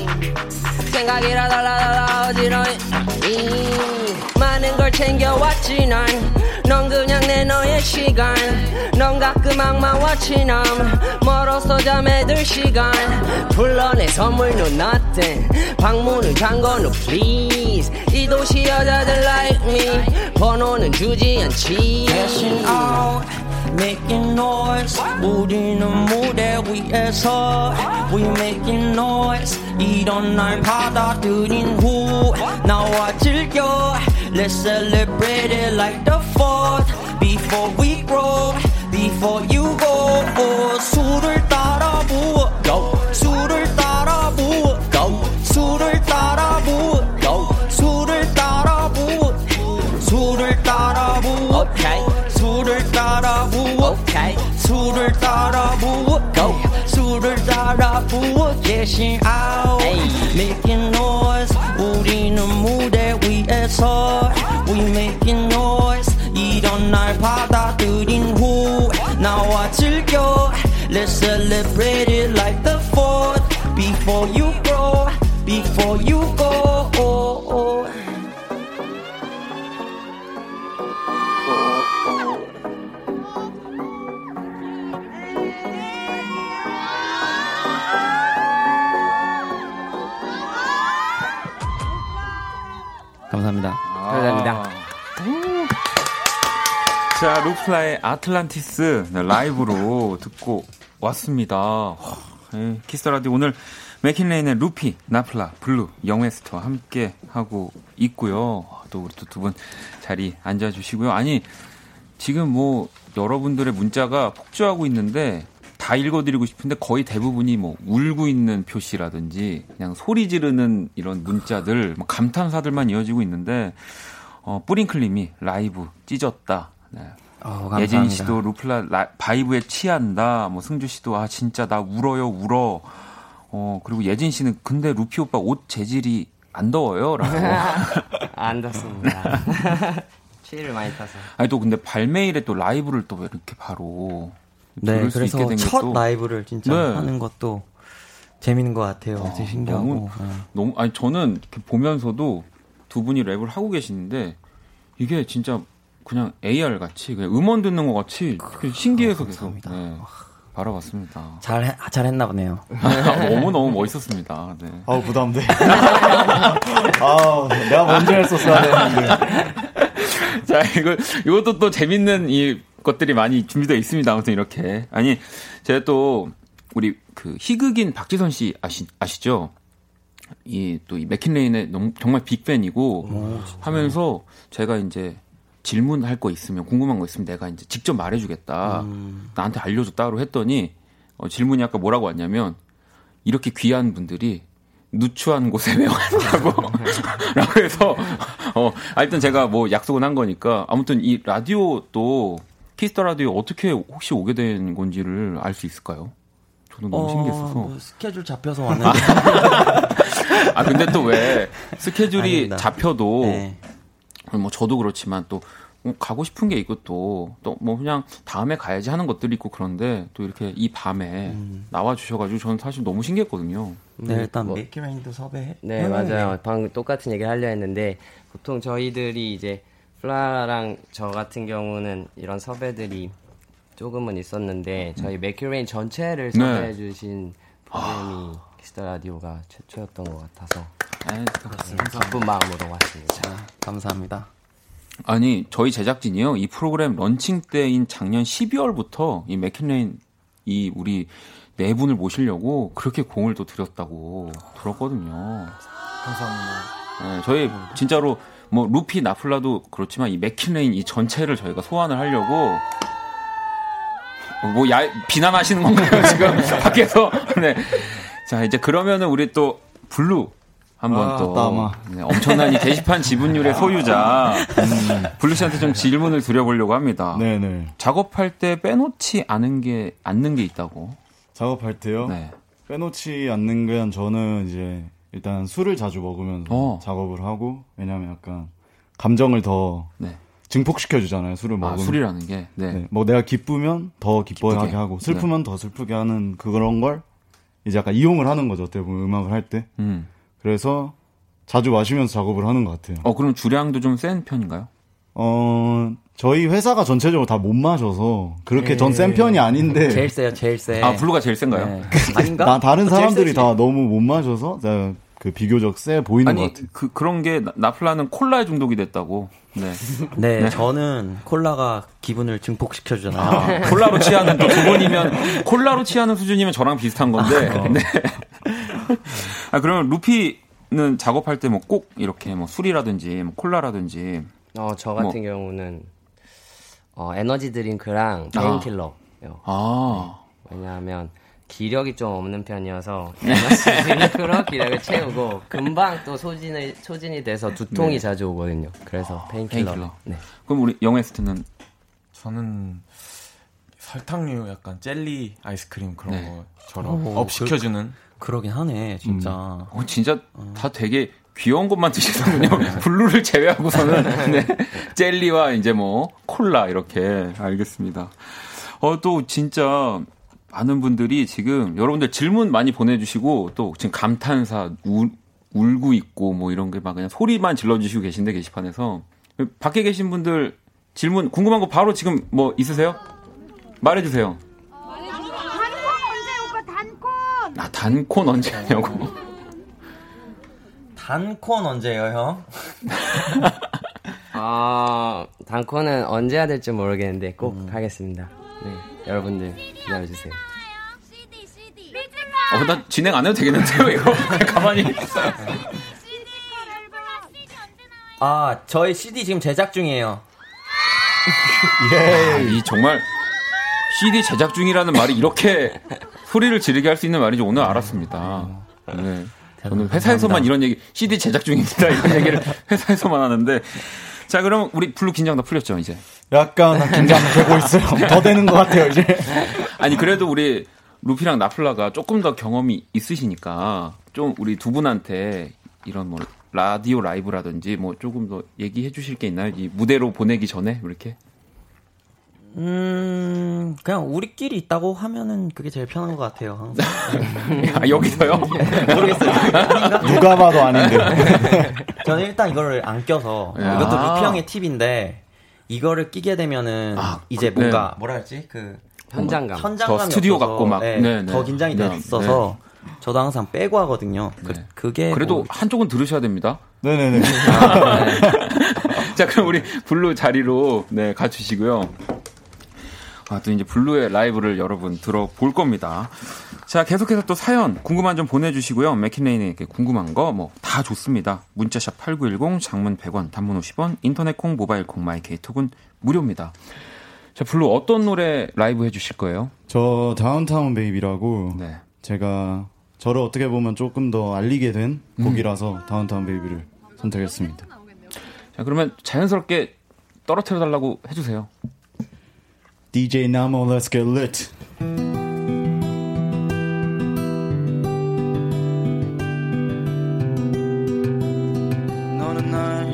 생각이라 달라 달라 어지러이 많은 걸 챙겨왔지 난넌 그냥 내 너의 시간. 넌 가끔 악마와 친함 멀어서 잠에 들 시간. 불러내 선물 no nothing 방문을 잠궈 no please. 이 도시 여자들 like me. 번호는 주지 않지 Dashing out, making noise. 우리는 무대 위에서 we making noise. 이런 날 받아들인 후 나와 즐겨. Let's celebrate it like the fourth. Before we grow, before you go. 술을 따라 부어, go. 술을 따라 부어, go. 술을 따라 부어, go. 술을 따라 부어. 술을 따라 부어 오케이 술을 따라 부어 오케이 술을 따라 부어 go 술을 따라 부어 getting out making noise 우리는 무대 위에서 we making noise 이런 날 받아들인 후 나와 즐겨 let's celebrate it like the fourth before you grow before you go 자, 루플라의 아틀란티스 네, 라이브로 듣고 왔습니다. 예, Kiss the Radio 오늘 MKIT Rain의 루피, 나플라, 블루, 영웨스트와 함께 하고 있고요. 또 우리 또 두 분 자리 앉아주시고요. 아니 지금 뭐 여러분들의 문자가 폭주하고 있는데 다 읽어드리고 싶은데 거의 대부분이 뭐 울고 있는 표시라든지 그냥 소리 지르는 이런 문자들, 뭐 감탄사들만 이어지고 있는데 어, 뿌링클님이 라이브 찢었다. 네. 어. 예진 씨도 루플라 라- vibe에 취한다. 뭐 승주 씨도 아 진짜 나 울어요 울어. 어 그리고 예진 씨는 근데 루피 오빠 옷 재질이 안 더워요라고. 안 덥습니다. 추위를 많이 타서. 아니 또 근데 발매일에 또 라이브를 또 이렇게 바로 네, 그래서 첫 또 라이브를 진짜 네. 하는 것도 재밌는 것 같아요. 되게 신기하고. 너무- 네. 너무 아니 저는 이렇게 보면서도 두 분이 랩을 하고 계시는데 이게 진짜 그냥 AR 같이 그냥 음원 듣는 것 같이 신기해서 계속 감사합니다. 네, 바라봤습니다. 잘 해- 잘했나 보네요. 너무 너무 멋있었습니다. 네. 아우 부담돼. 아 내가 먼저 했었어야 되는데. 자, 이거, 이것도 또 재밌는 이 것들이 많이 준비되어 있습니다. 아무튼 이렇게. 아니, 제가 또, 우리 그 희극인 박지선 씨 아시, 아시죠? 이 또이 맥킨레인의 정말 빅팬이고 하면서 제가 이제 질문할 거 있으면 궁금한 거 있으면 내가 이제 직접 말해주겠다. 나한테 알려줘 따로 했더니 어, 질문이 아까 뭐라고 왔냐면 이렇게 귀한 분들이 누추한 곳에 왜 왔냐고 라고 해서 어 아, 일단 제가 뭐 약속은 한 거니까 아무튼 이 라디오 또 Kiss the Radio 어떻게 혹시 오게 된 건지를 알 수 있을까요? 저도 너무 신기했어서 뭐 스케줄 잡혀서 왔는데. 아 근데 또 왜 스케줄이 아닙니다. 잡혀도 네. 뭐 저도 그렇지만 또 뭐 가고 싶은 게 있고 또 또 뭐 그냥 다음에 가야지 하는 것들이 있고 그런데 또 이렇게 이 밤에 음. 나와 주셔가지고 저는 사실 너무 신기했거든요. 네, 일단 뭐- MKIT Rain도 섭외해. 네, 맞아요. 방금 똑같은 얘기를 하려 했는데 보통 저희들이 이제 플라랑 저 같은 경우는 이런 섭외들이 조금은 있었는데 저희 MKIT Rain 전체를 네. 섭외해 주신 프로그램이 Kiss the Radio가 최초였던 것 같아서 에이, 기쁜 마음으로 왔습니다. 감사합니다. 아니 저희 제작진이요 이 프로그램 런칭 때인 작년 12월부터 이 MKIT Rain 이 우리 네 분을 모시려고 그렇게 공을 또 들였다고 들었거든요. 감사합니다. 네, 저희 진짜로 뭐 루피 나플라도 그렇지만 이 MKIT Rain 이 전체를 저희가 소환을 하려고 뭐 야, 비난하시는 건가요 지금 밖에서 네. 자 이제 그러면은 우리 또 블루 한번 아, 또 따마. 네, 엄청난 이 게시판 지분율의 소유자 음, 블루 씨한테 좀 질문을 드려보려고 합니다. 네네. 작업할 때 빼놓지 않은 게 않는 게 있다고. 작업할 때요. 네. 빼놓지 않는 건 저는 이제 일단 술을 자주 먹으면서 어. 작업을 하고 왜냐면 약간 감정을 더 네. 증폭시켜 주잖아요. 술을 아, 먹으면. 술이라는 게. 네. 네. 뭐 내가 기쁘면 더 기뻐하게 기쁘게. 하고 슬프면 더 슬프게 하는 그런 걸 이제 약간 이용을 하는 거죠. 어떻게 보면 음악을 할 때. 음. 그래서 자주 마시면서 작업을 하는 것 같아요. 어, 그럼 주량도 좀 센 편인가요? 어, 저희 회사가 전체적으로 다 못 마셔서 그렇게 전 센 편이 아닌데 제일 세요, 제일 세. 아, 블루가 제일 센가요? 네. 아닌가? 나 다른 사람들이. 다 너무 못 마셔서 제가 그 비교적 세 보이는 것 아니, 같아요. 그, 그런 게, 나- 나플라는 콜라에 중독이 됐다고. 네. 네, 저는 콜라가 기분을 증폭시켜 주잖아요. 아, 콜라로 취하는 또두 분이면, 콜라로 취하는 수준이면 저랑 비슷한 건데. 네. 아, 그러면 루피는 작업할 때 뭐 꼭 이렇게 뭐 술이라든지, 뭐 콜라라든지. 어, 저 같은 뭐. 경우는 어, 에너지 드링크랑 아. painkiller요. 아. 왜냐하면 기력이 좀 없는 편이어서 에너지 드링크로 기력을 채우고 금방 또 소진을 소진이 돼서 두통이 네. 자주 오거든요. 그래서 painkiller. painkiller. 네. 그럼 우리 영웨스트는 저는 설탕류 약간 젤리 아이스크림 그런 네. 거처럼 오, up 시켜주는 그러긴 하네, 진짜. 어, 진짜 다 되게 귀여운 것만 드시는군요. 블루를 제외하고서는 네. 젤리와 이제 뭐 콜라 이렇게 알겠습니다. 어 또 진짜 많은 분들이 지금 여러분들 질문 많이 보내주시고 또 지금 감탄사 울, 울고 있고 뭐 이런 게 막 그냥 소리만 질러주시고 계신데 게시판에서 밖에 계신 분들 질문 궁금한 거 바로 지금 뭐 있으세요? 말해주세요. 아 단콘 언제 하냐고. 단콘 언제예요, 형? 아, 단코는 언제 해야 될지 모르겠는데 꼭 하겠습니다. 네. 여러분들 기다려주세요. 어, 나 진행 안 해도 되겠는데요, 이거? 가만히. 아, 저희 CD 지금 제작 중이에요. 아, 이 정말 CD 제작 중이라는 말이 이렇게 소리를 지르게 할 수 있는 말인지 오늘 알았습니다. 네. 저는 회사에서만 이런 얘기, CD 제작 중입니다. 이런 얘기를 회사에서만 하는데. 자, 그럼 우리 블루 긴장 다 풀렸죠, 이제? 약간 긴장되고 있어요. 더 되는 것 같아요, 이제. 아니, 그래도 우리 루피랑 나플라가 조금 더 경험이 있으시니까 좀 우리 두 분한테 이런 뭐 라디오 라이브라든지 뭐 조금 더 얘기해 주실 게 있나요? 이 무대로 보내기 전에 이렇게? 음, 그냥 우리끼리 있다고 하면은 그게 제일 편한 것 같아요. 항상. 아, 여기서요? 모르겠어요. 누가 봐도 아닌데. 저는 일단 이거를 안 껴서 야. 이것도 루피 형의 팁인데 이거를 끼게 되면은 아, 이제 그- 뭔가 뭐라 할지 그 현장감. 현장감이 더 스튜디오 없어서, 같고 막, 네, 네, 네. 더 긴장이 네, 됐어서 저도 항상 빼고 하거든요. 그, 네. 그게 그래도 뭐- 한쪽은 들으셔야 됩니다. 네네네. 자, 그럼 우리 블루 자리로 네, 가주시고요. 아, 또 이제 블루의 라이브를 여러분 들어볼 겁니다. 자, 계속해서 또 사연 궁금한 점 보내주시고요. MKIT Rain에게 궁금한 거 뭐 다 좋습니다. 문자샵 8910, 장문 100원, 단문 50원, 인터넷 콩, 모바일 콩, my K 톡은 무료입니다. 자, 블루 어떤 노래 라이브 해주실 거예요? 저 Downtown Baby라고 네. 제가 저를 어떻게 보면 조금 더 알리게 된 곡이라서 Downtown Baby를 선택했습니다. 자, 그러면 자연스럽게 떨어뜨려 달라고 해주세요. DJ Namo, let's get lit. 너는 날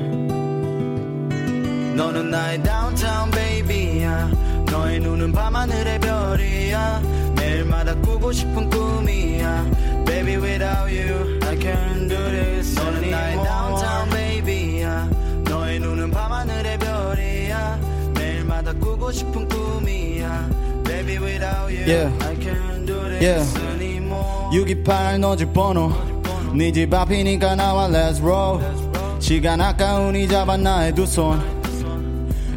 너는 나의 다운타운 베이비야. 너의 눈은 밤하늘의 별이야. 매일마다 꾸고 싶은 꿈이야. Baby without you I can't do this 너는 나의 다운타운 베이비야. 너의 눈은 밤하늘의 별이야. 매일마다 꾸고 싶은 꿈 Yeah. Yeah. anymore 628 너 집 번호. 네 집 앞이니까 나와 let's roll. 시간 아까운 이 잡아 나의 두 손.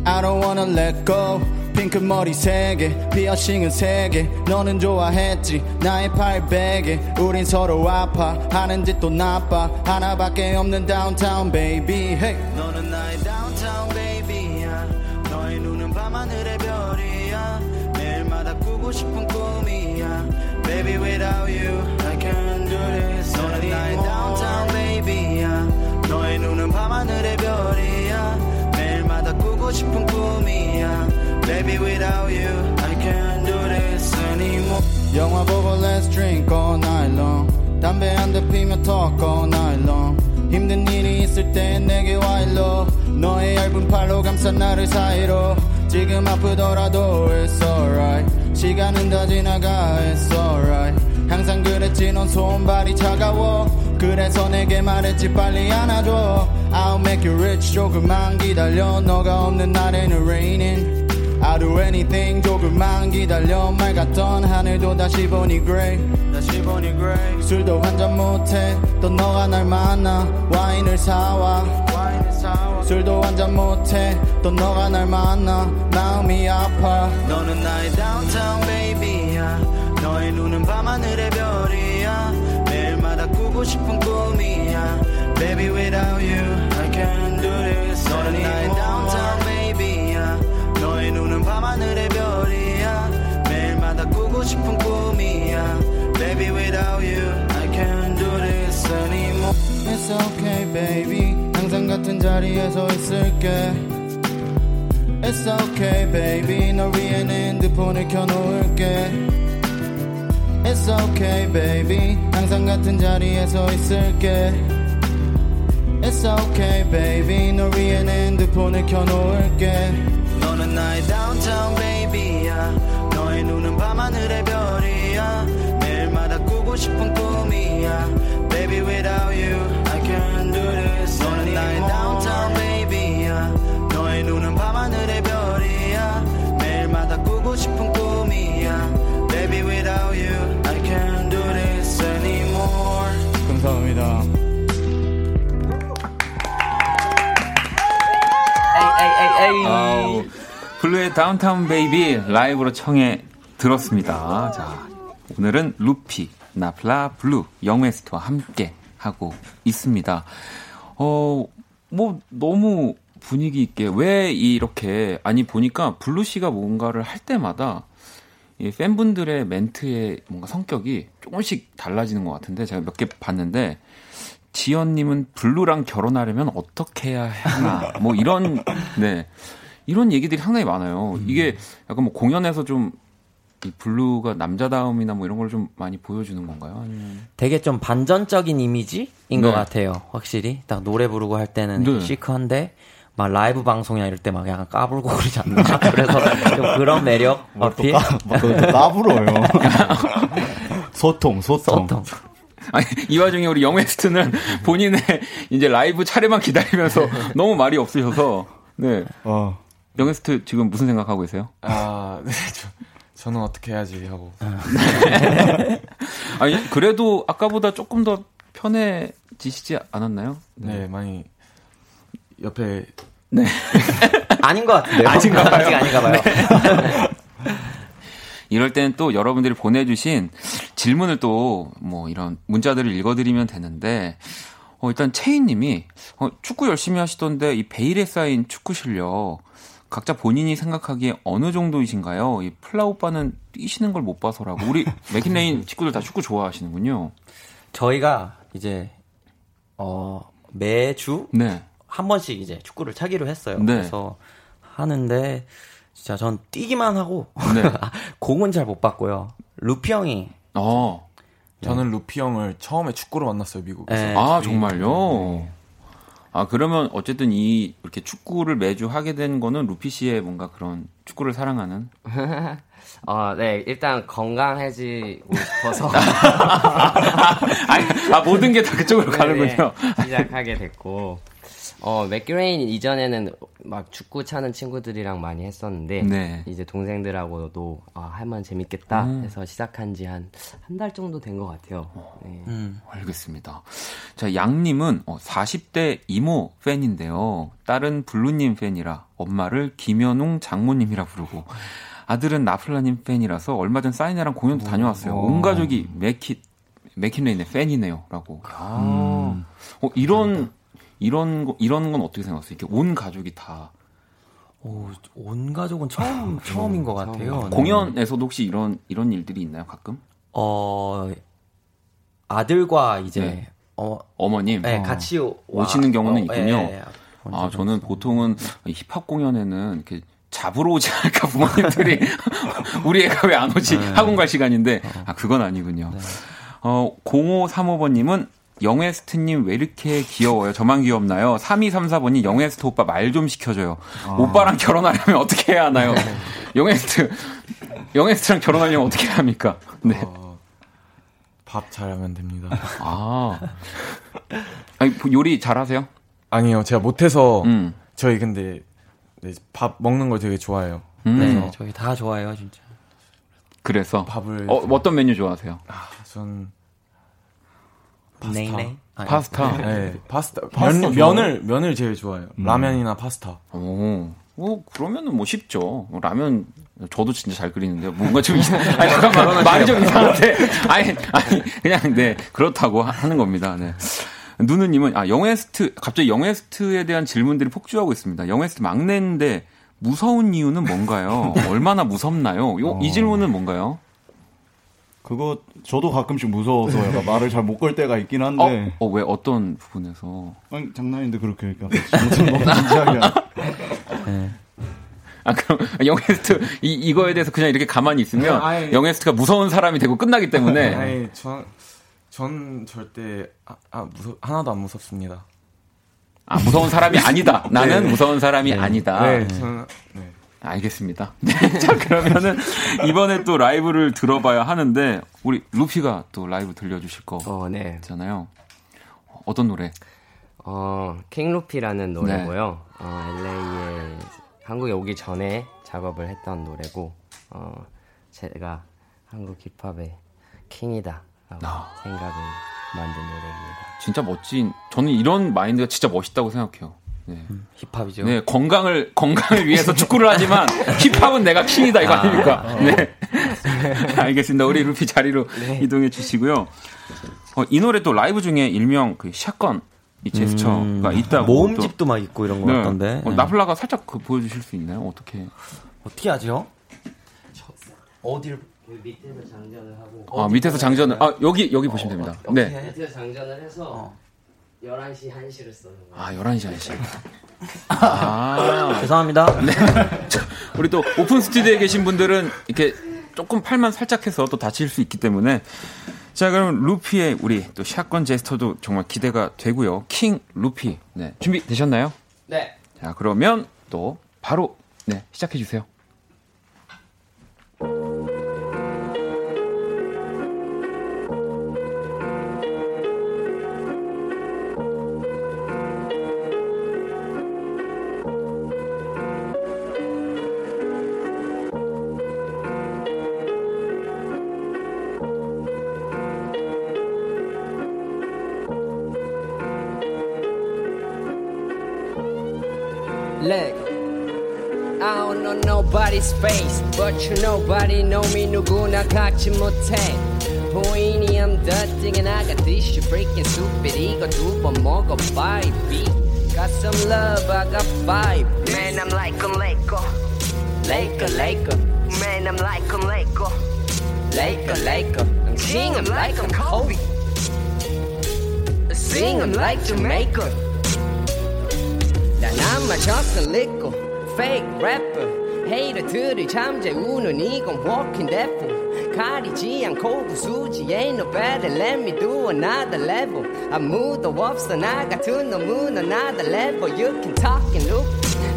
I don't wanna let go. 핑크 머리 세개 피어싱은 세개. 너는 좋아했지 나의 팔베개. 우린 서로 아파 하는 짓도 나빠. 하나밖에 없는 downtown baby. Hey. 너는 나의 다운타운 베이비야 꾸고 싶은 꿈이야 Baby without you I can't do this 너는 나의 다운타운 베이비야 너의 눈은 밤하늘의 별이야 매일마다 꾸고 싶은 꿈이야 Baby without you I can't do this anymore 영화 보고 let's drink all night long 담배 한 대 피며 talk all night long 힘든 일이 있을 땐 내게 와 일로 너의 얇은 팔로 감싼 나를 사이로 지금 아프더라도 it's alright. 시간은 다 지나가 it's alright. 항상 그랬지 넌 손발이 차가워. 그래서 내게 말했지 빨리 안아줘. I'll make you rich 조금만 기다려. 너가 없는 날에는 raining. I'll do anything 조금만 기다려. 맑았던 하늘도 다시 보니 grey 다시 보니 grey 술도 한 잔 못해. 또 너가 날 만나. 와인을 사와 술도 한잔 못해. 또 너가 날 만나. 마음이 아파. 너는 나의 downtown baby야. 너의 눈은 밤하늘의 별이야. 매일마다 꾸고 싶은 꿈이야. Baby without you I can't do this 너는 나의 downtown baby야. 너의 눈은 밤하늘의 별이야. 매일마다 꾸고 싶은 꿈이야. Baby without you can't do this anymore It's okay baby 항상 같은 자리에 서 있을게 It's okay baby 널 위해 내 핸드폰을 켜놓을게 It's okay baby 항상 같은 자리에 서 있을게 It's okay baby 널 위해 내 핸드폰을 켜놓을게 너는 나의 downtown baby야 너의 눈은 밤하늘의 별이야 매일마다 꾸고 싶은 꿈이야 Baby without you I can't do this 너는 나의 downtown baby야 너의 눈은 밤하늘의 별이야 매일마다 꾸고 싶은 꿈이야 Baby without you I can't do this anymore 감사합니다 아우, 블루의 Downtown Baby 라이브로 청해 들었습니다. 자, 오늘은 루피, 나플라, 블루, 영웨스트와 함께 하고 있습니다. 어, 뭐, 너무 분위기 있게, 왜 이렇게, 아니, 보니까 블루 씨가 뭔가를 할 때마다 이 팬분들의 멘트의 뭔가 성격이 조금씩 달라지는 것 같은데, 제가 몇 개 봤는데, 지연님은 블루랑 결혼하려면 어떻게 해야 하나, 뭐 이런, 네. 이런 얘기들이 상당히 많아요. 이게 약간 뭐 공연에서 좀, 이 블루가 남자다움이나 뭐 이런 걸 좀 많이 보여주는 건가요? 아니면. 되게 좀 반전적인 이미지인 네. 것 같아요. 확실히 딱 노래 부르고 할 때는 네. 시크한데 막 라이브 방송이나 이럴 때 막 약간 까불고 그러지 않나? 그래서 좀 그런 매력 어필. 그것도 까불어요 소통 소통, 소통. 아니, 이 와중에 우리 영웨스트는 본인의 이제 라이브 차례만 기다리면서 너무 말이 없으셔서, 네. 어. 영웨스트 지금 무슨 생각하고 계세요? 아, 네, 저, 저는 어떻게 해야지 하고. 아니, 그래도 아까보다 조금 더 편해지시지 않았나요? 네, 많이 옆에 아닌 것 같은데요. 아닌가 봐요. 아직 아닌가 봐요. 이럴 때는 또 여러분들이 보내주신 질문을 또 뭐 이런 문자들을 읽어드리면 되는데, 어, 일단 채인님이 어, 축구 열심히 하시던데 이 베일에 쌓인 축구 실력 각자 본인이 생각하기에 어느 정도이신가요? 이 플라 오빠는 뛰시는 걸 못 봐서라고. 우리 메킷레인 친구들 다 축구 좋아하시는군요. 저희가 이제 어 매주 네. 한 번씩 이제 축구를 차기로 했어요. 네. 그래서 하는데 진짜 전 뛰기만 하고 네. 공은 잘 못 봤고요. 루피 형이 어. 저는 루피 형을 처음에 축구로 만났어요, 미국에서. 네. 아, 정말요? 아, 그러면 어쨌든 이 이렇게 축구를 매주 하게 된 거는 루피 씨의 뭔가 그런 축구를 사랑하는? 어, 네, 일단 건강해지고 싶어서. 아니, 아, 모든 게 다 그쪽으로 가는군요. 네네, 시작하게 됐고, 어, 메킷레인 이전에는 막 축구 차는 친구들이랑 많이 했었는데, 네. 이제 동생들하고도 아, 하면 재밌겠다 음. 해서 시작한 지 한 한 달 정도 된 것 같아요. 네. 음. 알겠습니다. 자, 양님은 어, 40대 이모 팬인데요. 딸은 블루님 팬이라 엄마를 김현웅 장모님이라 부르고 아들은 나플라님 팬이라서 얼마 전 사인회랑 공연도 다녀왔어요. 온 가족이 메킷 맥킨레인의 팬이네요라고. 아. 어, 이런 이런 거 이런 건 어떻게 생각하세요? 이렇게 온 가족이 다 오, 온 가족은 처음 처음인 것 같아요. 네. 공연에서도 혹시 이런 이런 일들이 있나요? 가끔? 어 아들과 이제 네. 어 어머님 네, 같이 오, 오시는 경우는 어, 있군요. 예, 예. 아, 저는 보통은 힙합 공연에는 이렇게 잡으러 오지 않을까 부모님들이 우리 애가 왜 안 오지 학원 갈 시간인데 아 그건 아니군요. 어 0535번님은 영웨스트님 왜 이렇게 귀여워요? 저만 귀엽나요? 3234번이 영웨스트 오빠 말 좀 시켜줘요. 오빠랑 결혼하려면 어떻게 해야 하나요? 영웨스트 영웨스트랑 결혼하려면 어떻게 해야 합니까? 네. 어, 밥 잘하면 됩니다. 아. 아니, 요리 잘하세요? 아니요, 제가 못해서 음. 저희 근데 네, 밥 먹는 걸 되게 좋아해요. 음. 네, 저희 다 좋아해요, 진짜. 그래서 밥을 어, 어떤 메뉴 좋아하세요? 아, 전 네네. 아니, 파스타. 네, 파스타. 파스타 면? 면을 면을 제일 좋아해요. 라면이나 파스타. 오, 어, 그러면은 뭐 쉽죠. 라면 저도 진짜 잘 끓이는데 뭔가 좀 이상, 아니 잠깐만 말이 좀 이상한데 아니 아니 그냥 네 그렇다고 하- 하는 겁니다. 네. 누누님은 아 영웨스트 갑자기 영웨스트에 대한 질문들이 폭주하고 있습니다. 영웨스트 막내인데 무서운 이유는 뭔가요? 얼마나 무섭나요? 요, 이 질문은 뭔가요? 그거 저도 가끔씩 무서워서 약간 말을 잘 못 걸 때가 있긴 한데 어, 왜 어떤 부분에서? 아니, 장난인데 그렇게 그러니까 너무 진지하게 하네. 아 그럼 영웨스트 이 이거에 대해서 그냥 이렇게 가만히 있으면 아니. 영웨스트가 무서운 사람이 되고 끝나기 때문에 아니, 전, 전 절대 아, 아 무서 하나도 안 무섭습니다. 아, 무서운 사람이 아니다. 나는 네. 무서운 사람이 아니다. 네, 저는 네. 알겠습니다. 네, 자, 그러면은 이번에 또 라이브를 들어봐야 하는데 우리 루피가 또 라이브 들려주실 어, 네. 거잖아요. 어떤 노래? 어, 킹 루피라는 노래고요. 어, LA에 한국에 오기 전에 작업을 했던 노래고, 어, 제가 한국 힙합의 킹이다 라고 생각을 만든 노래입니다. 진짜 멋진. 저는 이런 마인드가 진짜 멋있다고 생각해요. 네. 힙합이죠. 네, 건강을 건강을 위해서 축구를 하지만 힙합은 내가 킹이다 이거 아닙니까? 네. 알겠습니다. 우리 루피 자리로 이동해 주시고요. 어, 이 노래 또 라이브 중에 일명 그 샷건 이 제스처가 있다고 모음집도 또- 막 있고 이런 거 네. 같던데. 어, 네. 나플라가 살짝 그 보여주실 수 있나요? 어떻게? 어떻게 하죠? 어디를 그 밑에서 장전을 하고, 아 밑에서 장전을 아 여기 여기 보시면 됩니다. 네. 밑에서 장전을 해서 11시, 1시를 쓰는 거예요. 아 11시 1시. 아 죄송합니다. 네. 저, 우리 또 오픈 스튜디오에 계신 분들은 이렇게 조금 팔만 살짝 해서 또 다칠 수 있기 때문에 자 그럼 루피의 우리 또 샷건 제스터도 정말 기대가 되고요. 킹 루피 네 준비 되셨나요? 네. 자 그러면 또 바로 네 시작해 주세요. know nobody's face, but you nobody know me 누구나 갖지 못해. 보이니 I'm dirty and I got this shit freaking stupid. 이거 두 번 먹어, baby. Got some love, I got vibe. Man, I'm like a Laker. Laker, Laker. Man, I'm like a Laker. Laker, Laker. I'm king, I'm like I'm Kobe. Sing, I'm like Jamaica. 난 안 마셨어 liquor fake rapper 헤이터들을 잠재우는 이건 walking dead fool 가리지 않고 부수지 ain't no better let me do another level 아무도 없어 나 같은 놈은 another level you can talk and look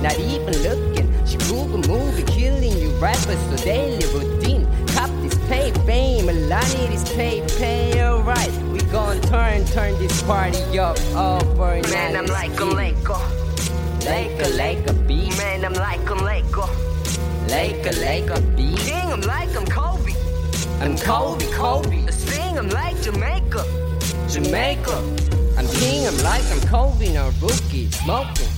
not even looking she Google movie killing you rappers so daily routine cop this pay fame a lot of this pay pay alright we gon' turn turn this party up over man I'm like a Laker Laker, Laker, B. Man, I'm like I'm Laker. Laker, Laker beat. Sting him like I'm Kobe. I'm Kobe, Kobe. Sting him like Jamaica. Jamaica. I'm king I'm like I'm Kobe, no rookie. Smoking.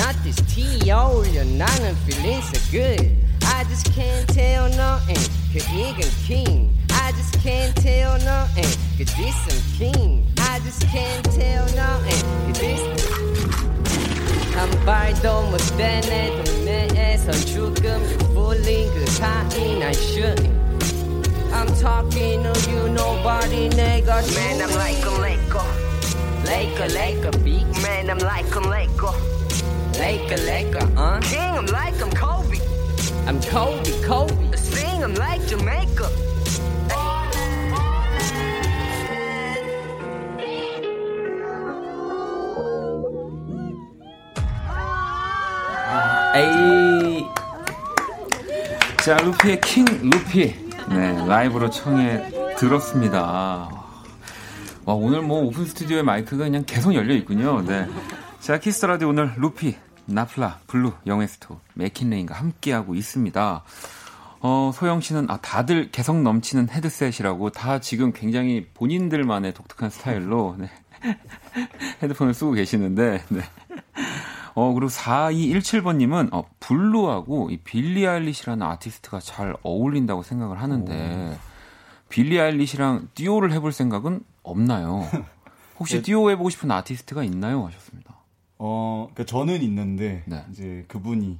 Not this T.O. Your nine feeling so good. I just can't tell nothing. Cause I'm king. I just can't tell nothing. Cause this I'm king. I just can't tell nothing. Cause this. I'm by the most 떼내 동네에서 죽음 You fooling 그 사이 난 shooting I'm talking to you nobody 내가 Man I'm like a Laker Laker Laker beat Man I'm like a Laker Laker Laker uh King I'm like I'm Kobe I'm Kobe, Kobe. Sing 'em like Jamaica. 에이. 자, 루피의 King Loopy. 네, 라이브로 청해 들었습니다. 와, 오늘 뭐 오픈 스튜디오의 마이크가 그냥 계속 열려 있군요. 네. 자, 키스 라디오 오늘 루피, 나플라, 블루, 영웨스트, 메킷레인과 함께하고 있습니다. 어, 소영 씨는, 아, 다들 개성 넘치는 헤드셋이라고 다 지금 굉장히 본인들만의 독특한 스타일로, 네. 헤드폰을 쓰고 계시는데, 네. 어, 그리고 4217번님은, 어, 블루하고 이 빌리 아일리시라는 아티스트가 잘 어울린다고 생각을 하는데, 빌리 아일리시랑 듀오를 해볼 생각은 없나요? 혹시 네. 듀오 해보고 싶은 아티스트가 있나요? 하셨습니다. 어, 그 저는 있는데 네. 이제 그분이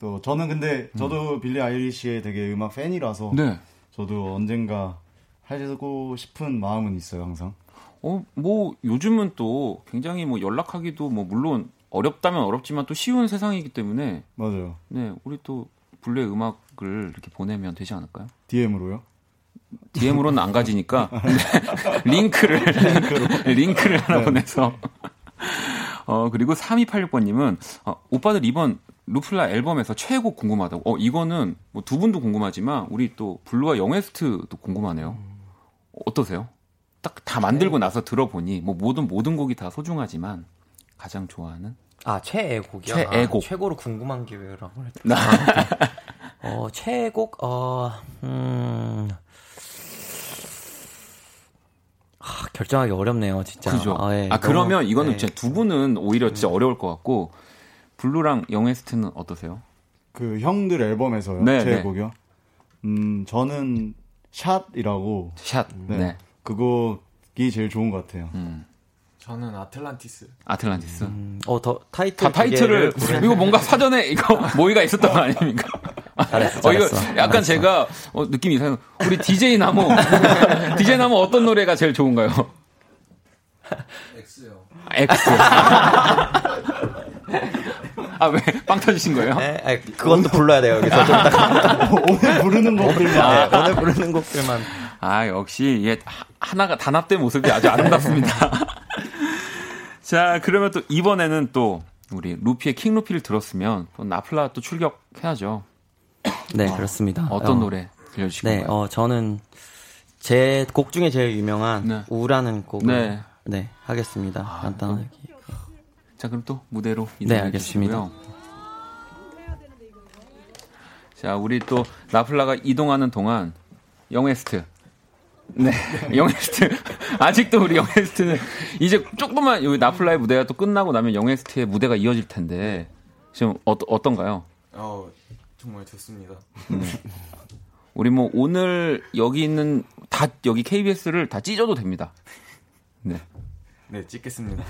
또 저는 근데 저도 빌리 아일리시의 되게 음악 팬이라서 네. 저도 언젠가 하고 싶은 마음은 있어요 항상. 어, 뭐, 요즘은 또 굉장히 뭐 연락하기도 뭐, 물론 어렵다면 어렵지만 또 쉬운 세상이기 때문에, 맞아요. 네, 우리 또 블루의 음악을 이렇게 보내면 되지 않을까요? DM으로요? DM으로는 안 가지니까 링크를 링크를 하나 네. 보내서 어 그리고 3286번님은 어, 오빠들 이번 루플라 앨범에서 최애곡 궁금하다고. 어 이거는 뭐 두 분도 궁금하지만 우리 또 블루와 영웨스트도 궁금하네요. 어떠세요? 딱 다 만들고 나서 들어보니 뭐 모든 모든 곡이 다 소중하지만 가장 좋아하는 아 최애곡이요. 최애곡. 아, 최고로 궁금한 게 왜라고 했더니. 어 최애곡 어 음. 아, 결정하기 어렵네요, 진짜. 그죠. 아, 예, 그러면 너무- 이거는 네. 진짜 두 분은 오히려 진짜 어려울 것 같고 블루랑 영에스트는 어떠세요? 그 형들 앨범에서요. 네, 제 네. 곡이요. 음 저는 샷이라고. 샷. 네. 네. 그 곡이 제일 좋은 것 같아요. 음. 저는 아틀란티스. 아틀란티스. 어, 더 타이틀 다 타이틀을 이거 뭔가 사전에 이거 모의가 있었던 거 아닙니까? 잘했어, 어, 이거 잘했어. 약간 잘했어. 제가 어, 느낌이 이상해요. 우리 DJ 나무 DJ 나무 어떤 노래가 제일 좋은가요? X요. 아, X. 아 왜 빵 터지신 거예요? 네, 아니, 그것도 불러야 돼요, 여기서. 좀 딱. 오늘 부르는 곡들만. 네, 오늘 부르는 곡들만. 아 역시 얘 하- 하나가 단합된 모습이 아주 아름답습니다. 자 그러면 또 이번에는 또 우리 루피의 킹 루피를 들었으면 또 나플라 또 출격해야죠. 네, 그렇습니다. 어떤 어, 노래 들려주실 네? 어, 저는 제 곡 중에 제일 유명한 네. 우라는 곡을 네. 네, 하겠습니다. 간단하게. 자, 그럼 또 무대로 네, 이동해 알겠습니다. 주시고요. 자, 우리 또 나플라가 이동하는 동안 영에스트. 네, 영에스트. 아직도 우리 영에스트는 이제 조금만 여기 나플라의 무대가 또 끝나고 나면 영에스트의 무대가 이어질 텐데 지금 어, 어떤가요? 어, 정말 좋습니다. 우리 뭐 오늘 여기 있는 다 여기 KBS를 다 찢어도 됩니다. 네. 네, 찍겠습니다.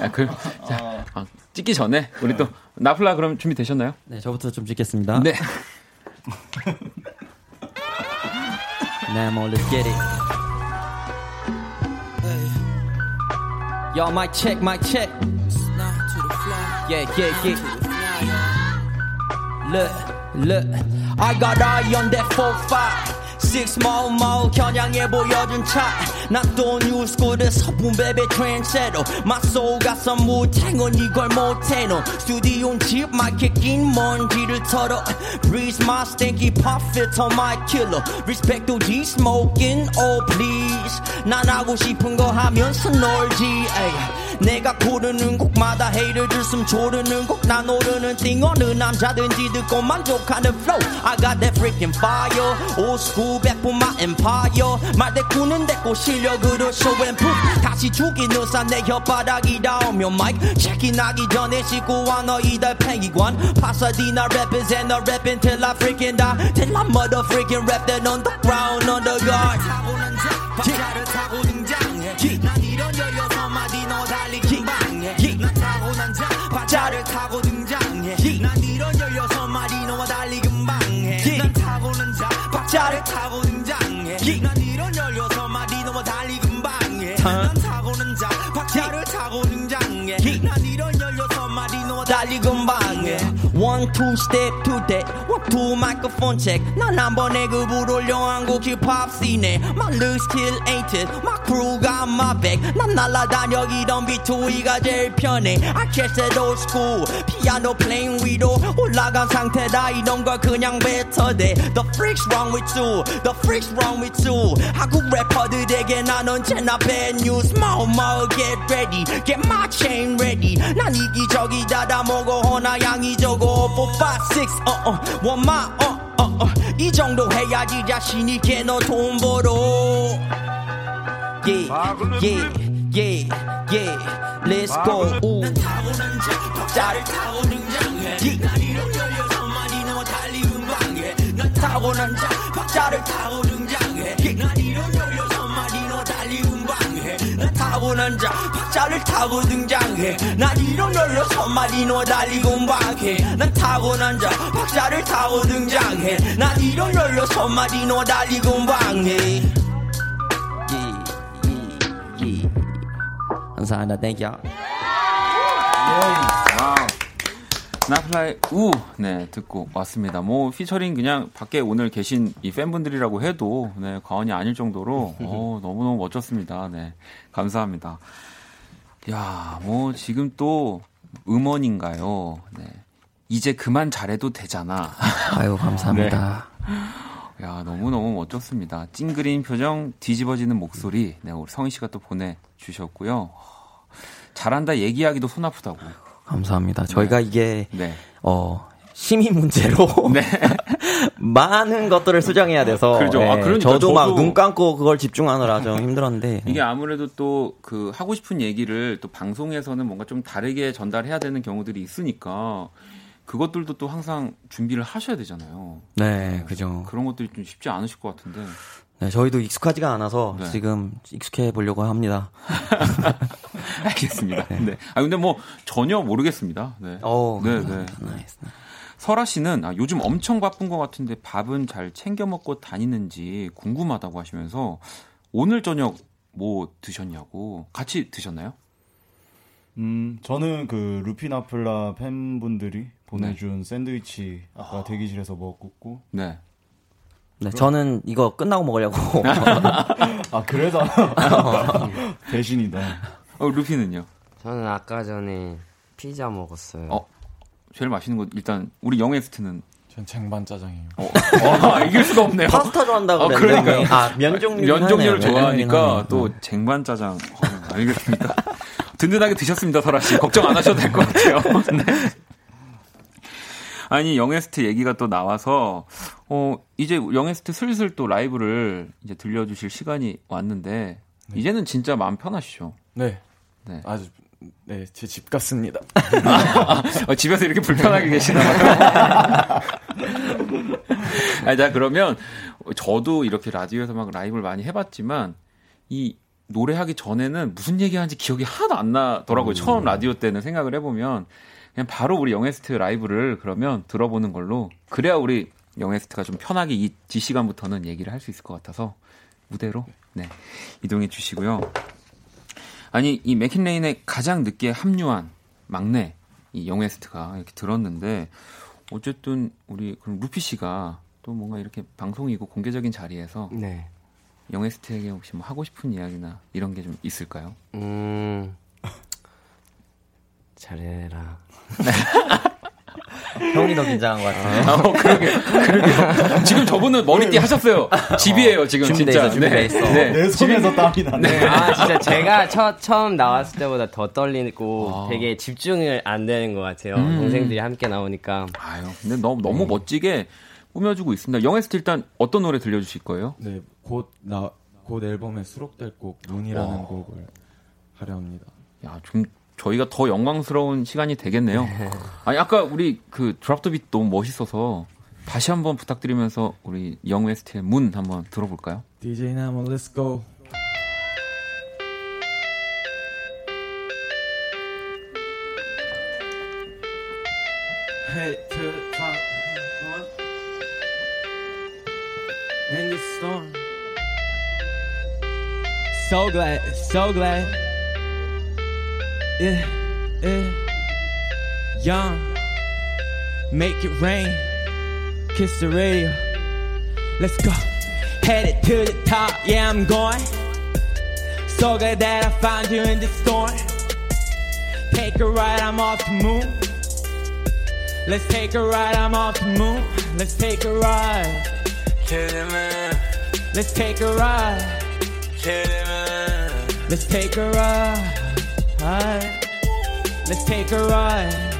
아, 그, 자, 아, 찍기 전에 우리 또 나플라 그럼 준비 되셨나요? 네, 저부터 좀 찍겠습니다. 네. 네, 뭐, let's get it. Y'all mic check, mic check. Yeah, yeah, yeah. Look, look. I got eye on that 4-5. Six more more 겨냥해 보여준 차 난또 뉴스쿨에서 붐베베 트렌체로 My soul got some 무탱은 이걸 못해 너 스튜디오인 집 마이크 낀 먼지를 털어 Breeze my stinky puff it on my killer Respect to G smoking oh please 난 하고 싶은 거 하면서 놀지 에이. 내가 고르는 곡마다 헤이를 줄숨 조르는 곡난 오르는 띵 어느 남자든지 듣고 만족하는 flow I got that freaking fire old school 백분 my empire 말대꾸는 됐고 실력으로 show and prove 다시 죽이는 산내 혓바닥이 닿으면 마이크 체킹 나기 전에 씻고 와 너희 달팽이관 파사디나 represent the rapping till I freaking die till I mother freaking rap that on the ground on the guard 박자를 타고 등장해 자 박자를 타고 등장해. 난 이런 16마디 너와 달리 금방해. 난 타고난 자 박자를 타고 등장해. 난 이런 16마디 너와 달리 금방해. 난 타고난 자 박자를 타고 등장해. 난 이런 16마디 너와 달리 금방해 one two step to that one two microphone check 난 한번 애급을 올려 한국 힙합 씬에 My look still ain't it My crew got my back 난 날라다녀 이런 B2E가 제일 편해 I catch that old school 피아노 playing 위로 올라간 상태다 이런 걸 그냥 뱉어대 The freaks wrong with you The freaks wrong with you 한국 래퍼들에게 난 언제나 bad news 마오마오 get ready Get my chain ready 난 이기적이다 다 먹어 허나 양이 적어 4, 5, 6 어어 원마 어어어 이 정도 해야지 자신 있게 너돈 벌어. Yeah yeah yeah yeah. Let's go. 우. 박자를 타고 등장해. 난 이런 열려서만이 너 달리 음방해 난 타고난 자 박자를 타고 자 박자를 타고 등장해. 난 이런 열려서만이 너 달리 음방해. 난 타고난 자. 박자를 타고 등장해. 난 이런 열려서만이 너 달리 음방해. 감사합니다. Thank you. 나플라이 우, 네, 듣고 왔습니다. 뭐, 피처링 그냥 밖에 오늘 계신 이 팬분들이라고 해도, 네, 과언이 아닐 정도로, 어, 너무너무 멋졌습니다. 네, 감사합니다. 야, 뭐, 지금 또, 음원인가요? 네. 이제 그만 잘해도 되잖아. 아유, 감사합니다. 네. 야, 너무너무 멋졌습니다. 찡그린 표정, 뒤집어지는 목소리, 네, 우리 성희 씨가 또 보내주셨고요. 잘한다 얘기하기도 손 아프다고. 감사합니다. 저희가 네. 이게 네. 어 심의 문제로 많은 것들을 수정해야 돼서 그렇죠. 아, 예, 그러니까 저도 막 저도- 눈 감고 그걸 집중하느라 좀 힘들었는데 이게 아무래도 또 그 하고 싶은 얘기를 또 방송에서는 뭔가 좀 다르게 전달해야 되는 경우들이 있으니까 그것들도 또 항상 준비를 하셔야 되잖아요. 네, 그죠. 그런 것들이 좀 쉽지 않으실 것 같은데. 네, 저희도 익숙하지가 않아서 네. 지금 익숙해 보려고 합니다. 알겠습니다. 네. 아 근데 뭐 전혀 모르겠습니다. 네. 어, 네, 네. 설아 씨는 아, 요즘 엄청 바쁜 것 같은데 밥은 잘 챙겨 먹고 다니는지 궁금하다고 하시면서 오늘 저녁 뭐 드셨냐고 같이 드셨나요? 음, 저는 그 루피나플라 팬분들이 네. 보내준 샌드위치가 대기실에서 먹었고. 네. 네, 저는 이거 끝나고 먹으려고. 아, 그래서 대신이다. 어, 루피는요? 저는 아까 전에 피자 먹었어요. 어, 제일 맛있는 거 일단 우리 영에스트는 전 쟁반 짜장이에요. 어, 어, 이길 수가 없네요. 파스타 좋아한다고 어, 그랬는데. 그러니까요. 아, 면 종류긴 면 종류를 하네요. 면 좋아하니까 또 하네요. 쟁반 짜장. 어, 알겠습니다. 든든하게 드셨습니다, 설아 씨. 걱정 안 하셔도 될 것 같아요. 네. 아니 영에스트 얘기가 또 나와서 어 이제 영에스트 슬슬 또 라이브를 이제 들려주실 시간이 왔는데 이제는 진짜 마음 편하시죠? 네. 네. 아주 네, 제 집 같습니다. 어, 집에서 이렇게 불편하게 계시나 봐요. 아, 자, 그러면 저도 이렇게 라디오에서 막 라이브를 많이 해봤지만 이 노래하기 전에는 무슨 얘기하는지 기억이 하나도 안 나더라고요. 처음 라디오 때는 생각을 해보면 그냥 바로 우리 영에스트 라이브를 그러면 들어보는 걸로 그래야 우리 영에스트가 좀 편하게 이지 시간부터는 얘기를 할 수 있을 것 같아서 무대로 네 이동해 주시고요. 아니 이 맥킨레인에 가장 늦게 합류한 막내 이 영에스트가 이렇게 들었는데 어쨌든 우리 그럼 루피 씨가 또 뭔가 이렇게 방송이고 공개적인 자리에서 네. 영에스트에게 혹시 뭐 하고 싶은 이야기나 이런 게 좀 있을까요? 음. 잘해라. 형이 더 긴장한 것 같은데. 어, 그러게, 그러게. 지금 저분은 머리띠 하셨어요. 집이에요, 지금 준비돼 진짜. 있어, 준비돼 있어. 내 손에서 땀이 나네. 네, 아 진짜 제가 처, 처음 나왔을 때보다 더 떨리고 아. 되게 집중을 안 되는 것 같아요. 음. 동생들이 함께 나오니까. 아유, 근데 너무 너무 멋지게 꾸며주고 있습니다. 영에스트 일단 어떤 노래 들려주실 거예요? 네, 곧 나, 곧 앨범에 수록될 곡, 문이라는 와. 곡을 하려 합니다. 야, 좀 저희가 더 영광스러운 시간이 되겠네요. 아니 아까 우리 그 드랍 더 빛 너무 멋있어서 다시 한번 부탁드리면서 우리 영웨스트의 문 한번 들어볼까요? DJ 나무, let's go. Head to top, in the storm. So glad, so glad. Yeah, yeah. Young, make it rain. Kiss the radio. Let's go. Headed to the top, yeah, I'm going. So good that I found you in the storm. Take a ride, I'm off the moon. Let's take a ride, I'm off the moon. Let's take a ride. To the moon. Let's take a ride. To the moon. Let's take a ride. Let's take a ride.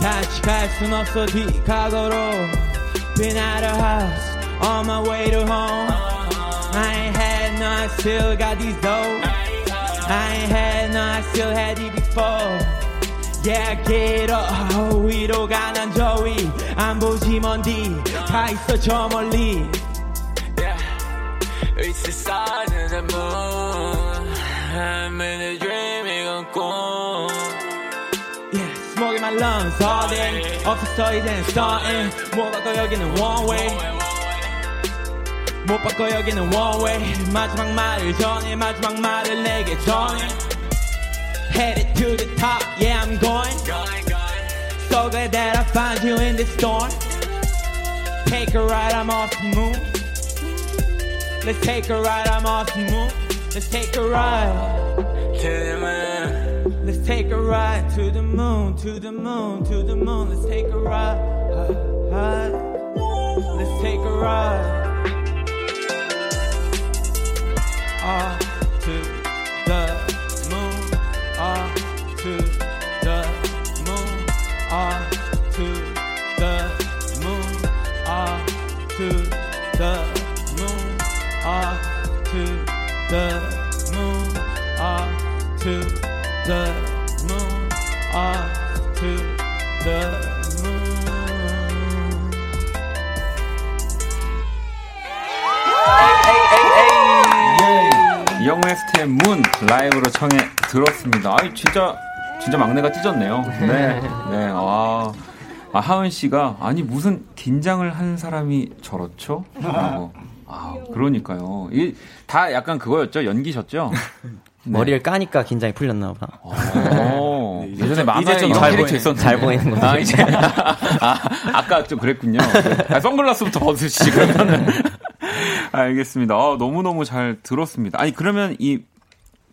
다시 갈 순 없어 뒤가고로 Been out of house on my way to home I ain't had no I still got these dough I ain't had no I still had it before Yeah get up 위로 가난 저 위 안 보지 먼뒤다 있어 저 멀리 Yeah, it's the sun and the moon. I'm in a dream, 이건 꿈. Yeah, smoking my lungs all day 없었어 이젠 starting 못 바꿔 여기는 one way 못 바꿔 여기는 one way 마지막 말을 전해 마지막 말을 내게 전해 Headed to the top, yeah I'm going So glad that I found you in this storm Take a ride, I'm off the moon Let's take a ride, I'm off the moon Let's take a ride To the moon. Let's take a ride to the moon, to the moon, to the moon. Let's take a ride. ride. Let's take a ride. Ah, to 스텝 문 라이브로 청해 들었습니다. 아 진짜 진짜 막내가 찢었네요. 네, 네. 아, 아 하은 씨가 아니 무슨 긴장을 한 사람이 저렇죠? 라고. 아 그러니까요. 이 다 약간 그거였죠. 연기셨죠? 머리를 까니까 긴장이 풀렸나 보다. 어, 예전에 만화에 이제 좀 이런 잘 캐릭터 보이는- 보이는 거죠. 아, 이제. 아, 아까 좀 그랬군요. 아, 선글라스부터 벗으시지, 그러면은. 알겠습니다. 아, 너무너무 잘 들었습니다. 아니, 그러면 이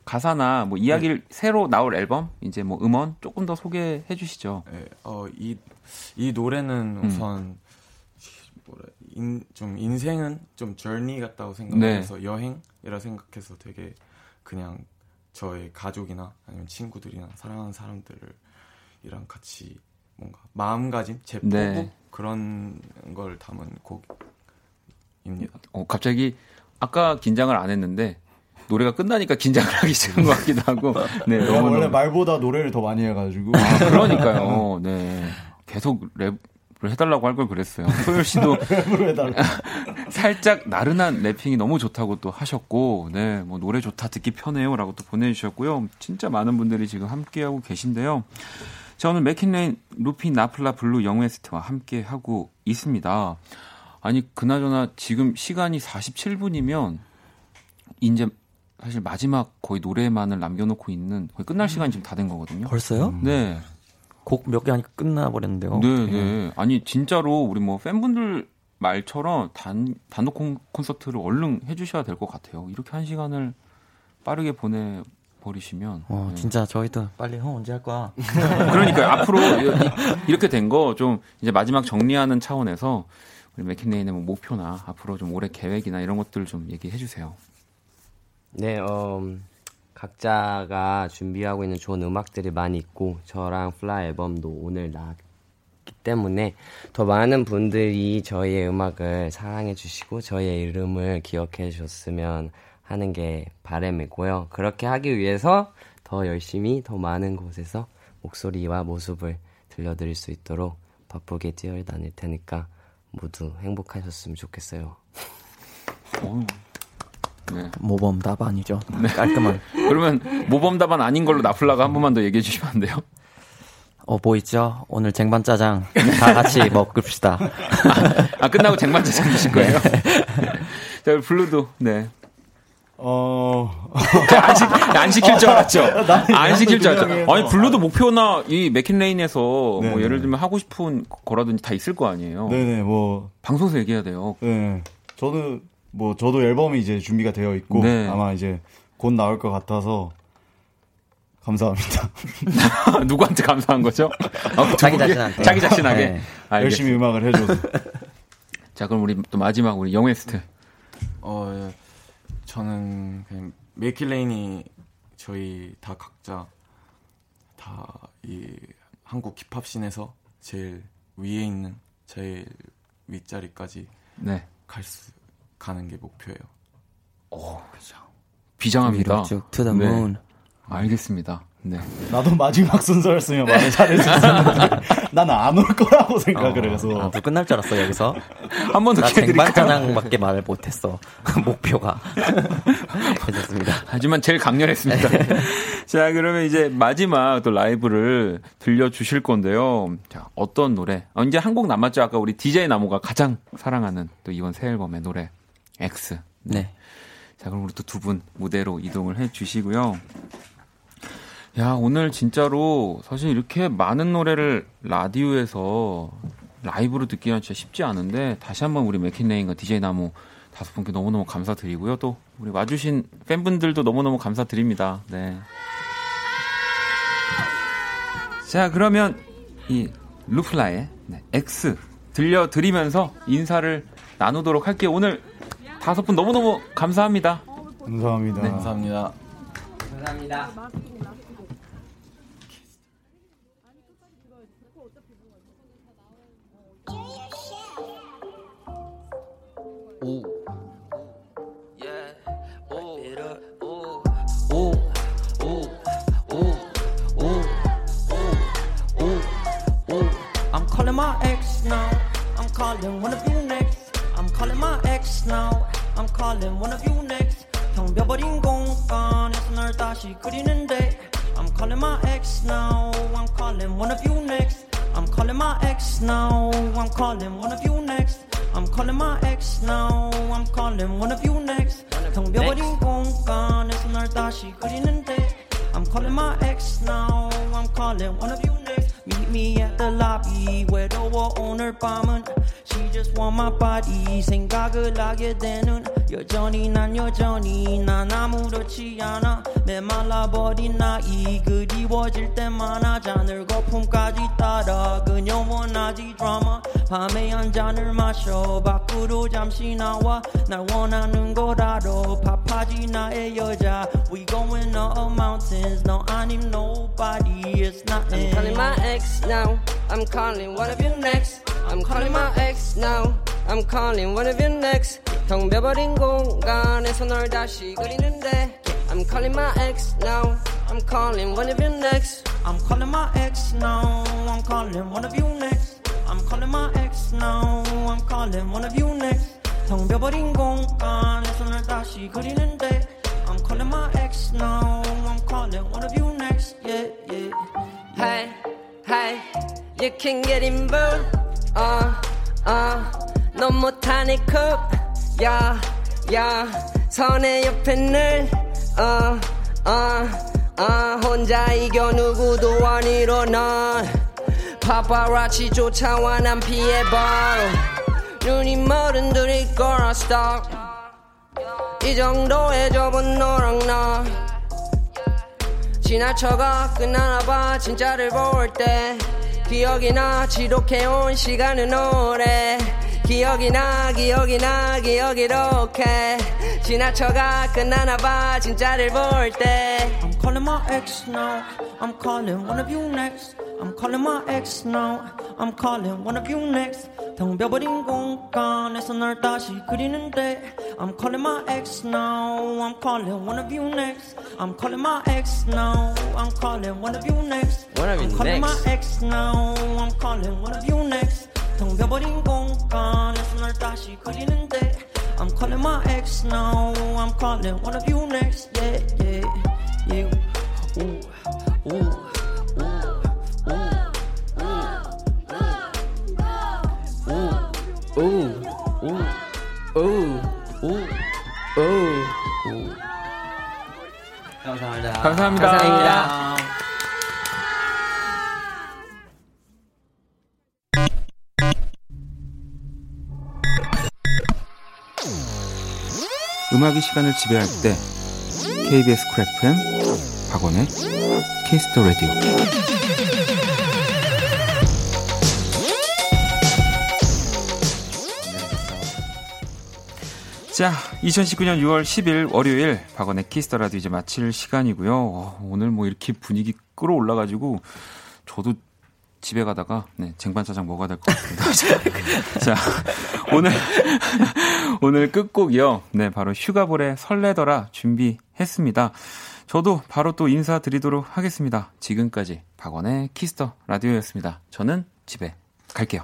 가사나 뭐 이야기를 새로 나올 앨범, 이제 뭐 음원 조금 더 소개해 주시죠. 네, 어, 이, 이 노래는 음. 우선, 뭐라, 인, 좀 인생은 좀 journey 같다고 네. 생각해서 여행이라 생각해서 되게 그냥 저의 가족이나 아니면 친구들이나 사랑하는 사람들이랑 같이 뭔가 마음가짐, 제 포부 네. 그런 걸 담은 곡 입니다. 어, 갑자기 아까 긴장을 안 했는데 노래가 끝나니까 긴장을 하기 시작한 것 같기도 하고. 네, 너무 원래 말보다 노래를 더 많이 해가지고. 아, 그러니까요. 네. 계속 랩 을 해달라고 할 걸 그랬어요. 소율 씨도. 살짝 나른한 래핑이 너무 좋다고 또 하셨고, 네, 뭐 노래 좋다 듣기 편해요라고 또 보내주셨고요. 진짜 많은 분들이 지금 함께하고 계신데요. 저는 메킷레인, 루피, 나플라, 블루, 영웨스트와 함께 하고 있습니다. 아니 그나저나 지금 시간이 47분이면 이제 사실 마지막 거의 노래만을 남겨놓고 있는 거의 끝날 시간이 지금 다 된 거거든요. 벌써요? 네. 곡 몇 개 하니까 끝나버렸는데요. 네, 네. 아니 진짜로 우리 뭐 팬분들 말처럼 단 단독 콘, 콘서트를 얼른 해주셔야 될 것 같아요. 이렇게 한 시간을 빠르게 보내 버리시면. 어, 네. 진짜 저희도 빨리 형 언제 할 거야? 그러니까 앞으로 이- 이렇게 된 거 좀 이제 마지막 정리하는 차원에서 우리 메킷레인의 뭐 목표나 앞으로 좀 올해 계획이나 이런 것들 좀 얘기해 주세요. 네, 어, 각자가 준비하고 있는 좋은 음악들이 많이 있고 저랑 플라 앨범도 오늘 나왔기 때문에 더 많은 분들이 저희의 음악을 사랑해 주시고 저희의 이름을 기억해 주셨으면 하는 게 바람이고요. 그렇게 하기 위해서 더 열심히 더 많은 곳에서 목소리와 모습을 들려드릴 수 있도록 바쁘게 뛰어다닐 테니까 모두 행복하셨으면 좋겠어요. 네. 모범 답안이죠. 깔끔한. 그러면 모범 답안 아닌 걸로 나플라가 한 번만 더 얘기해 주시면 안 돼요? 어, 뭐 있죠? 오늘 쟁반짜장 다 같이 먹읍시다. 아, 끝나고 쟁반짜장 드실 거예요? 자, 블루도, 네. 어. 안, 시, 안 시킬 줄 알았죠? 안 시킬 줄 알았죠? 아니, 블루도 목표나 이 메킷레인에서 뭐 네네. 예를 들면 하고 싶은 거라든지 다 있을 거 아니에요? 네네, 뭐. 방송에서 얘기해야 돼요. 네. 저는, 뭐, 저도 앨범이 이제 준비가 되어 있고, 네. 아마 이제 곧 나올 것 같아서, 감사합니다. 누구한테 감사한 거죠? 어, 자기 자신한테. 자기 자신에게. 네. 열심히 음악을 해줘서. 자, 그럼 우리 또 마지막 우리 영 웨스트. 어, 예. 저는 그냥 메킷레인이 저희 다 각자 다 이 한국 힙합 씬에서 제일 위에 있는 제일 윗자리까지 네. 갈수 가는 게 목표예요. 오, 비장합니다. 위로 쭉 to the 네. moon. 알겠습니다. 네. 나도 마지막 순서였으면 말을 잘했을 텐데 나는 안 올 거라고 생각을 해서 나도 끝날 줄 알았어 여기서. 한 번더나 기회 드릴까요? 쟁반짜장밖에 말을 못했어. 목표가. 괜찮습니다. 하지만 제일 강렬했습니다. 자, 그러면 이제 마지막 또 라이브를 들려주실 건데요. 자, 어떤 노래? 어, 이제 한 곡 남았죠. 아까 우리 DJ 나무가 가장 사랑하는 또 이번 새 앨범의 노래, X. 네. 자, 그럼 우리 또 두 분 무대로 이동을 해 주시고요. 야, 오늘 진짜로 사실 이렇게 많은 노래를 라디오에서 라이브로 듣기는 진짜 쉽지 않은데 다시 한번 우리 맥킨레인과 DJ 나무 다섯 분께 너무너무 감사드리고요. 또 우리 와주신 팬분들도 너무너무 감사드립니다. 네. 자, 그러면 이 루플라의 네, X 들려드리면서 인사를 나누도록 할게요. 오늘 다섯 분 너무너무 감사합니다. 감사합니다. 네. 감사합니다. 감사합니다. Ooh. Yeah. Ooh. It up. Ooh. Ooh. Ooh. Ooh. Ooh. Ooh. Ooh. Ooh. I'm calling my ex now. I'm calling one of you next. I'm calling my ex now. I'm calling one of you next. 텅벼버린 공간에서 널 다시 그리는데. I'm calling my ex now. I'm calling one of you next. I'm calling my ex now. I'm calling one of you next. I'm calling my ex now. I'm calling one of you next. 텅벼버린 공간에서 널 다시 그리는데. I'm calling my ex now. I'm calling one of you next. Meet me at the lobby. 외로워 오늘 밤은. She just want my body. 생각을 하게 되는. 여전히 난 여전히 난 아무렇지 않아. 메말라버린 나이. 그리워질 때마다 잔을 거품까지 따라. 그녀 원하지 드라마. 밤에 한 잔을 마셔. 밖으로 잠시 나와. 날 원하는 걸 알아. 파파지 나의 여자. We going up mountains. 너 아님 nobody. It's not I'm calling my ex now. I'm calling one of you next. I'm calling my ex now. I'm calling one of you next. 텅벼버린 공간에서 널 다시 그리는데. I'm calling my ex now. I'm calling one of you next. I'm calling my ex now. I'm calling one of you next. I'm calling my ex now. I'm calling one of you next. 텅벼버린 공간에서 널 다시 그리는데. I'm calling my ex now. I'm calling one of you next. Yeah, yeah. Hey, hey, you can get in boo. Uh, uh, 넌 못하니 컵. 야, 야, 선의 옆에 늘. Uh, uh, uh, 혼자 이겨 누구도 안 일어나. 파파라치 쫓아와 난 피해 바로. 눈이 멀은 둘이 걸어 stop. 이 정도의 좁은 너랑 나. 지나쳐가 끝나나 봐 진짜를 볼 때 기억이 나 지독해온 시간은 오래 기억이 나 기억이 나 기억이 이렇게 지나쳐가 끝나나 봐 진짜를 볼 때 I'm calling my ex now. I'm calling one of you next. I'm calling my ex now. I'm calling one of you next. 텅벼버린 공간에서 널 다시 그리는데. I'm calling my ex now. I'm calling one of you next. I'm calling my ex now. I'm calling one of you next. One of you I'm calling next. my ex now. I'm calling one of you next. 텅 비어버린 공간에서 널 다시 걸리는데 I'm calling my ex now I'm calling one of you next yeah yeah yeah ooh ooh 감사합니다. 감사합니다. 감사합니다. 음악이 시간을 지배할 때 KBS 쿨 FM 박원의 키스 더 라디오 자, 2019년 6월 10일 월요일 박원의 키스 더 라디오 이제 마칠 시간이고요. 어, 오늘 뭐 이렇게 분위기 끌어올라가지고 저도 집에 가다가 네, 쟁반짜장 먹어야 될 것 같습니다. 자, 오늘 오늘 끝곡이요. 네, 바로 슈가볼의 설레더라 준비했습니다. 저도 바로 또 인사드리도록 하겠습니다. 지금까지 박원의 키스 더 라디오였습니다. 저는 집에 갈게요.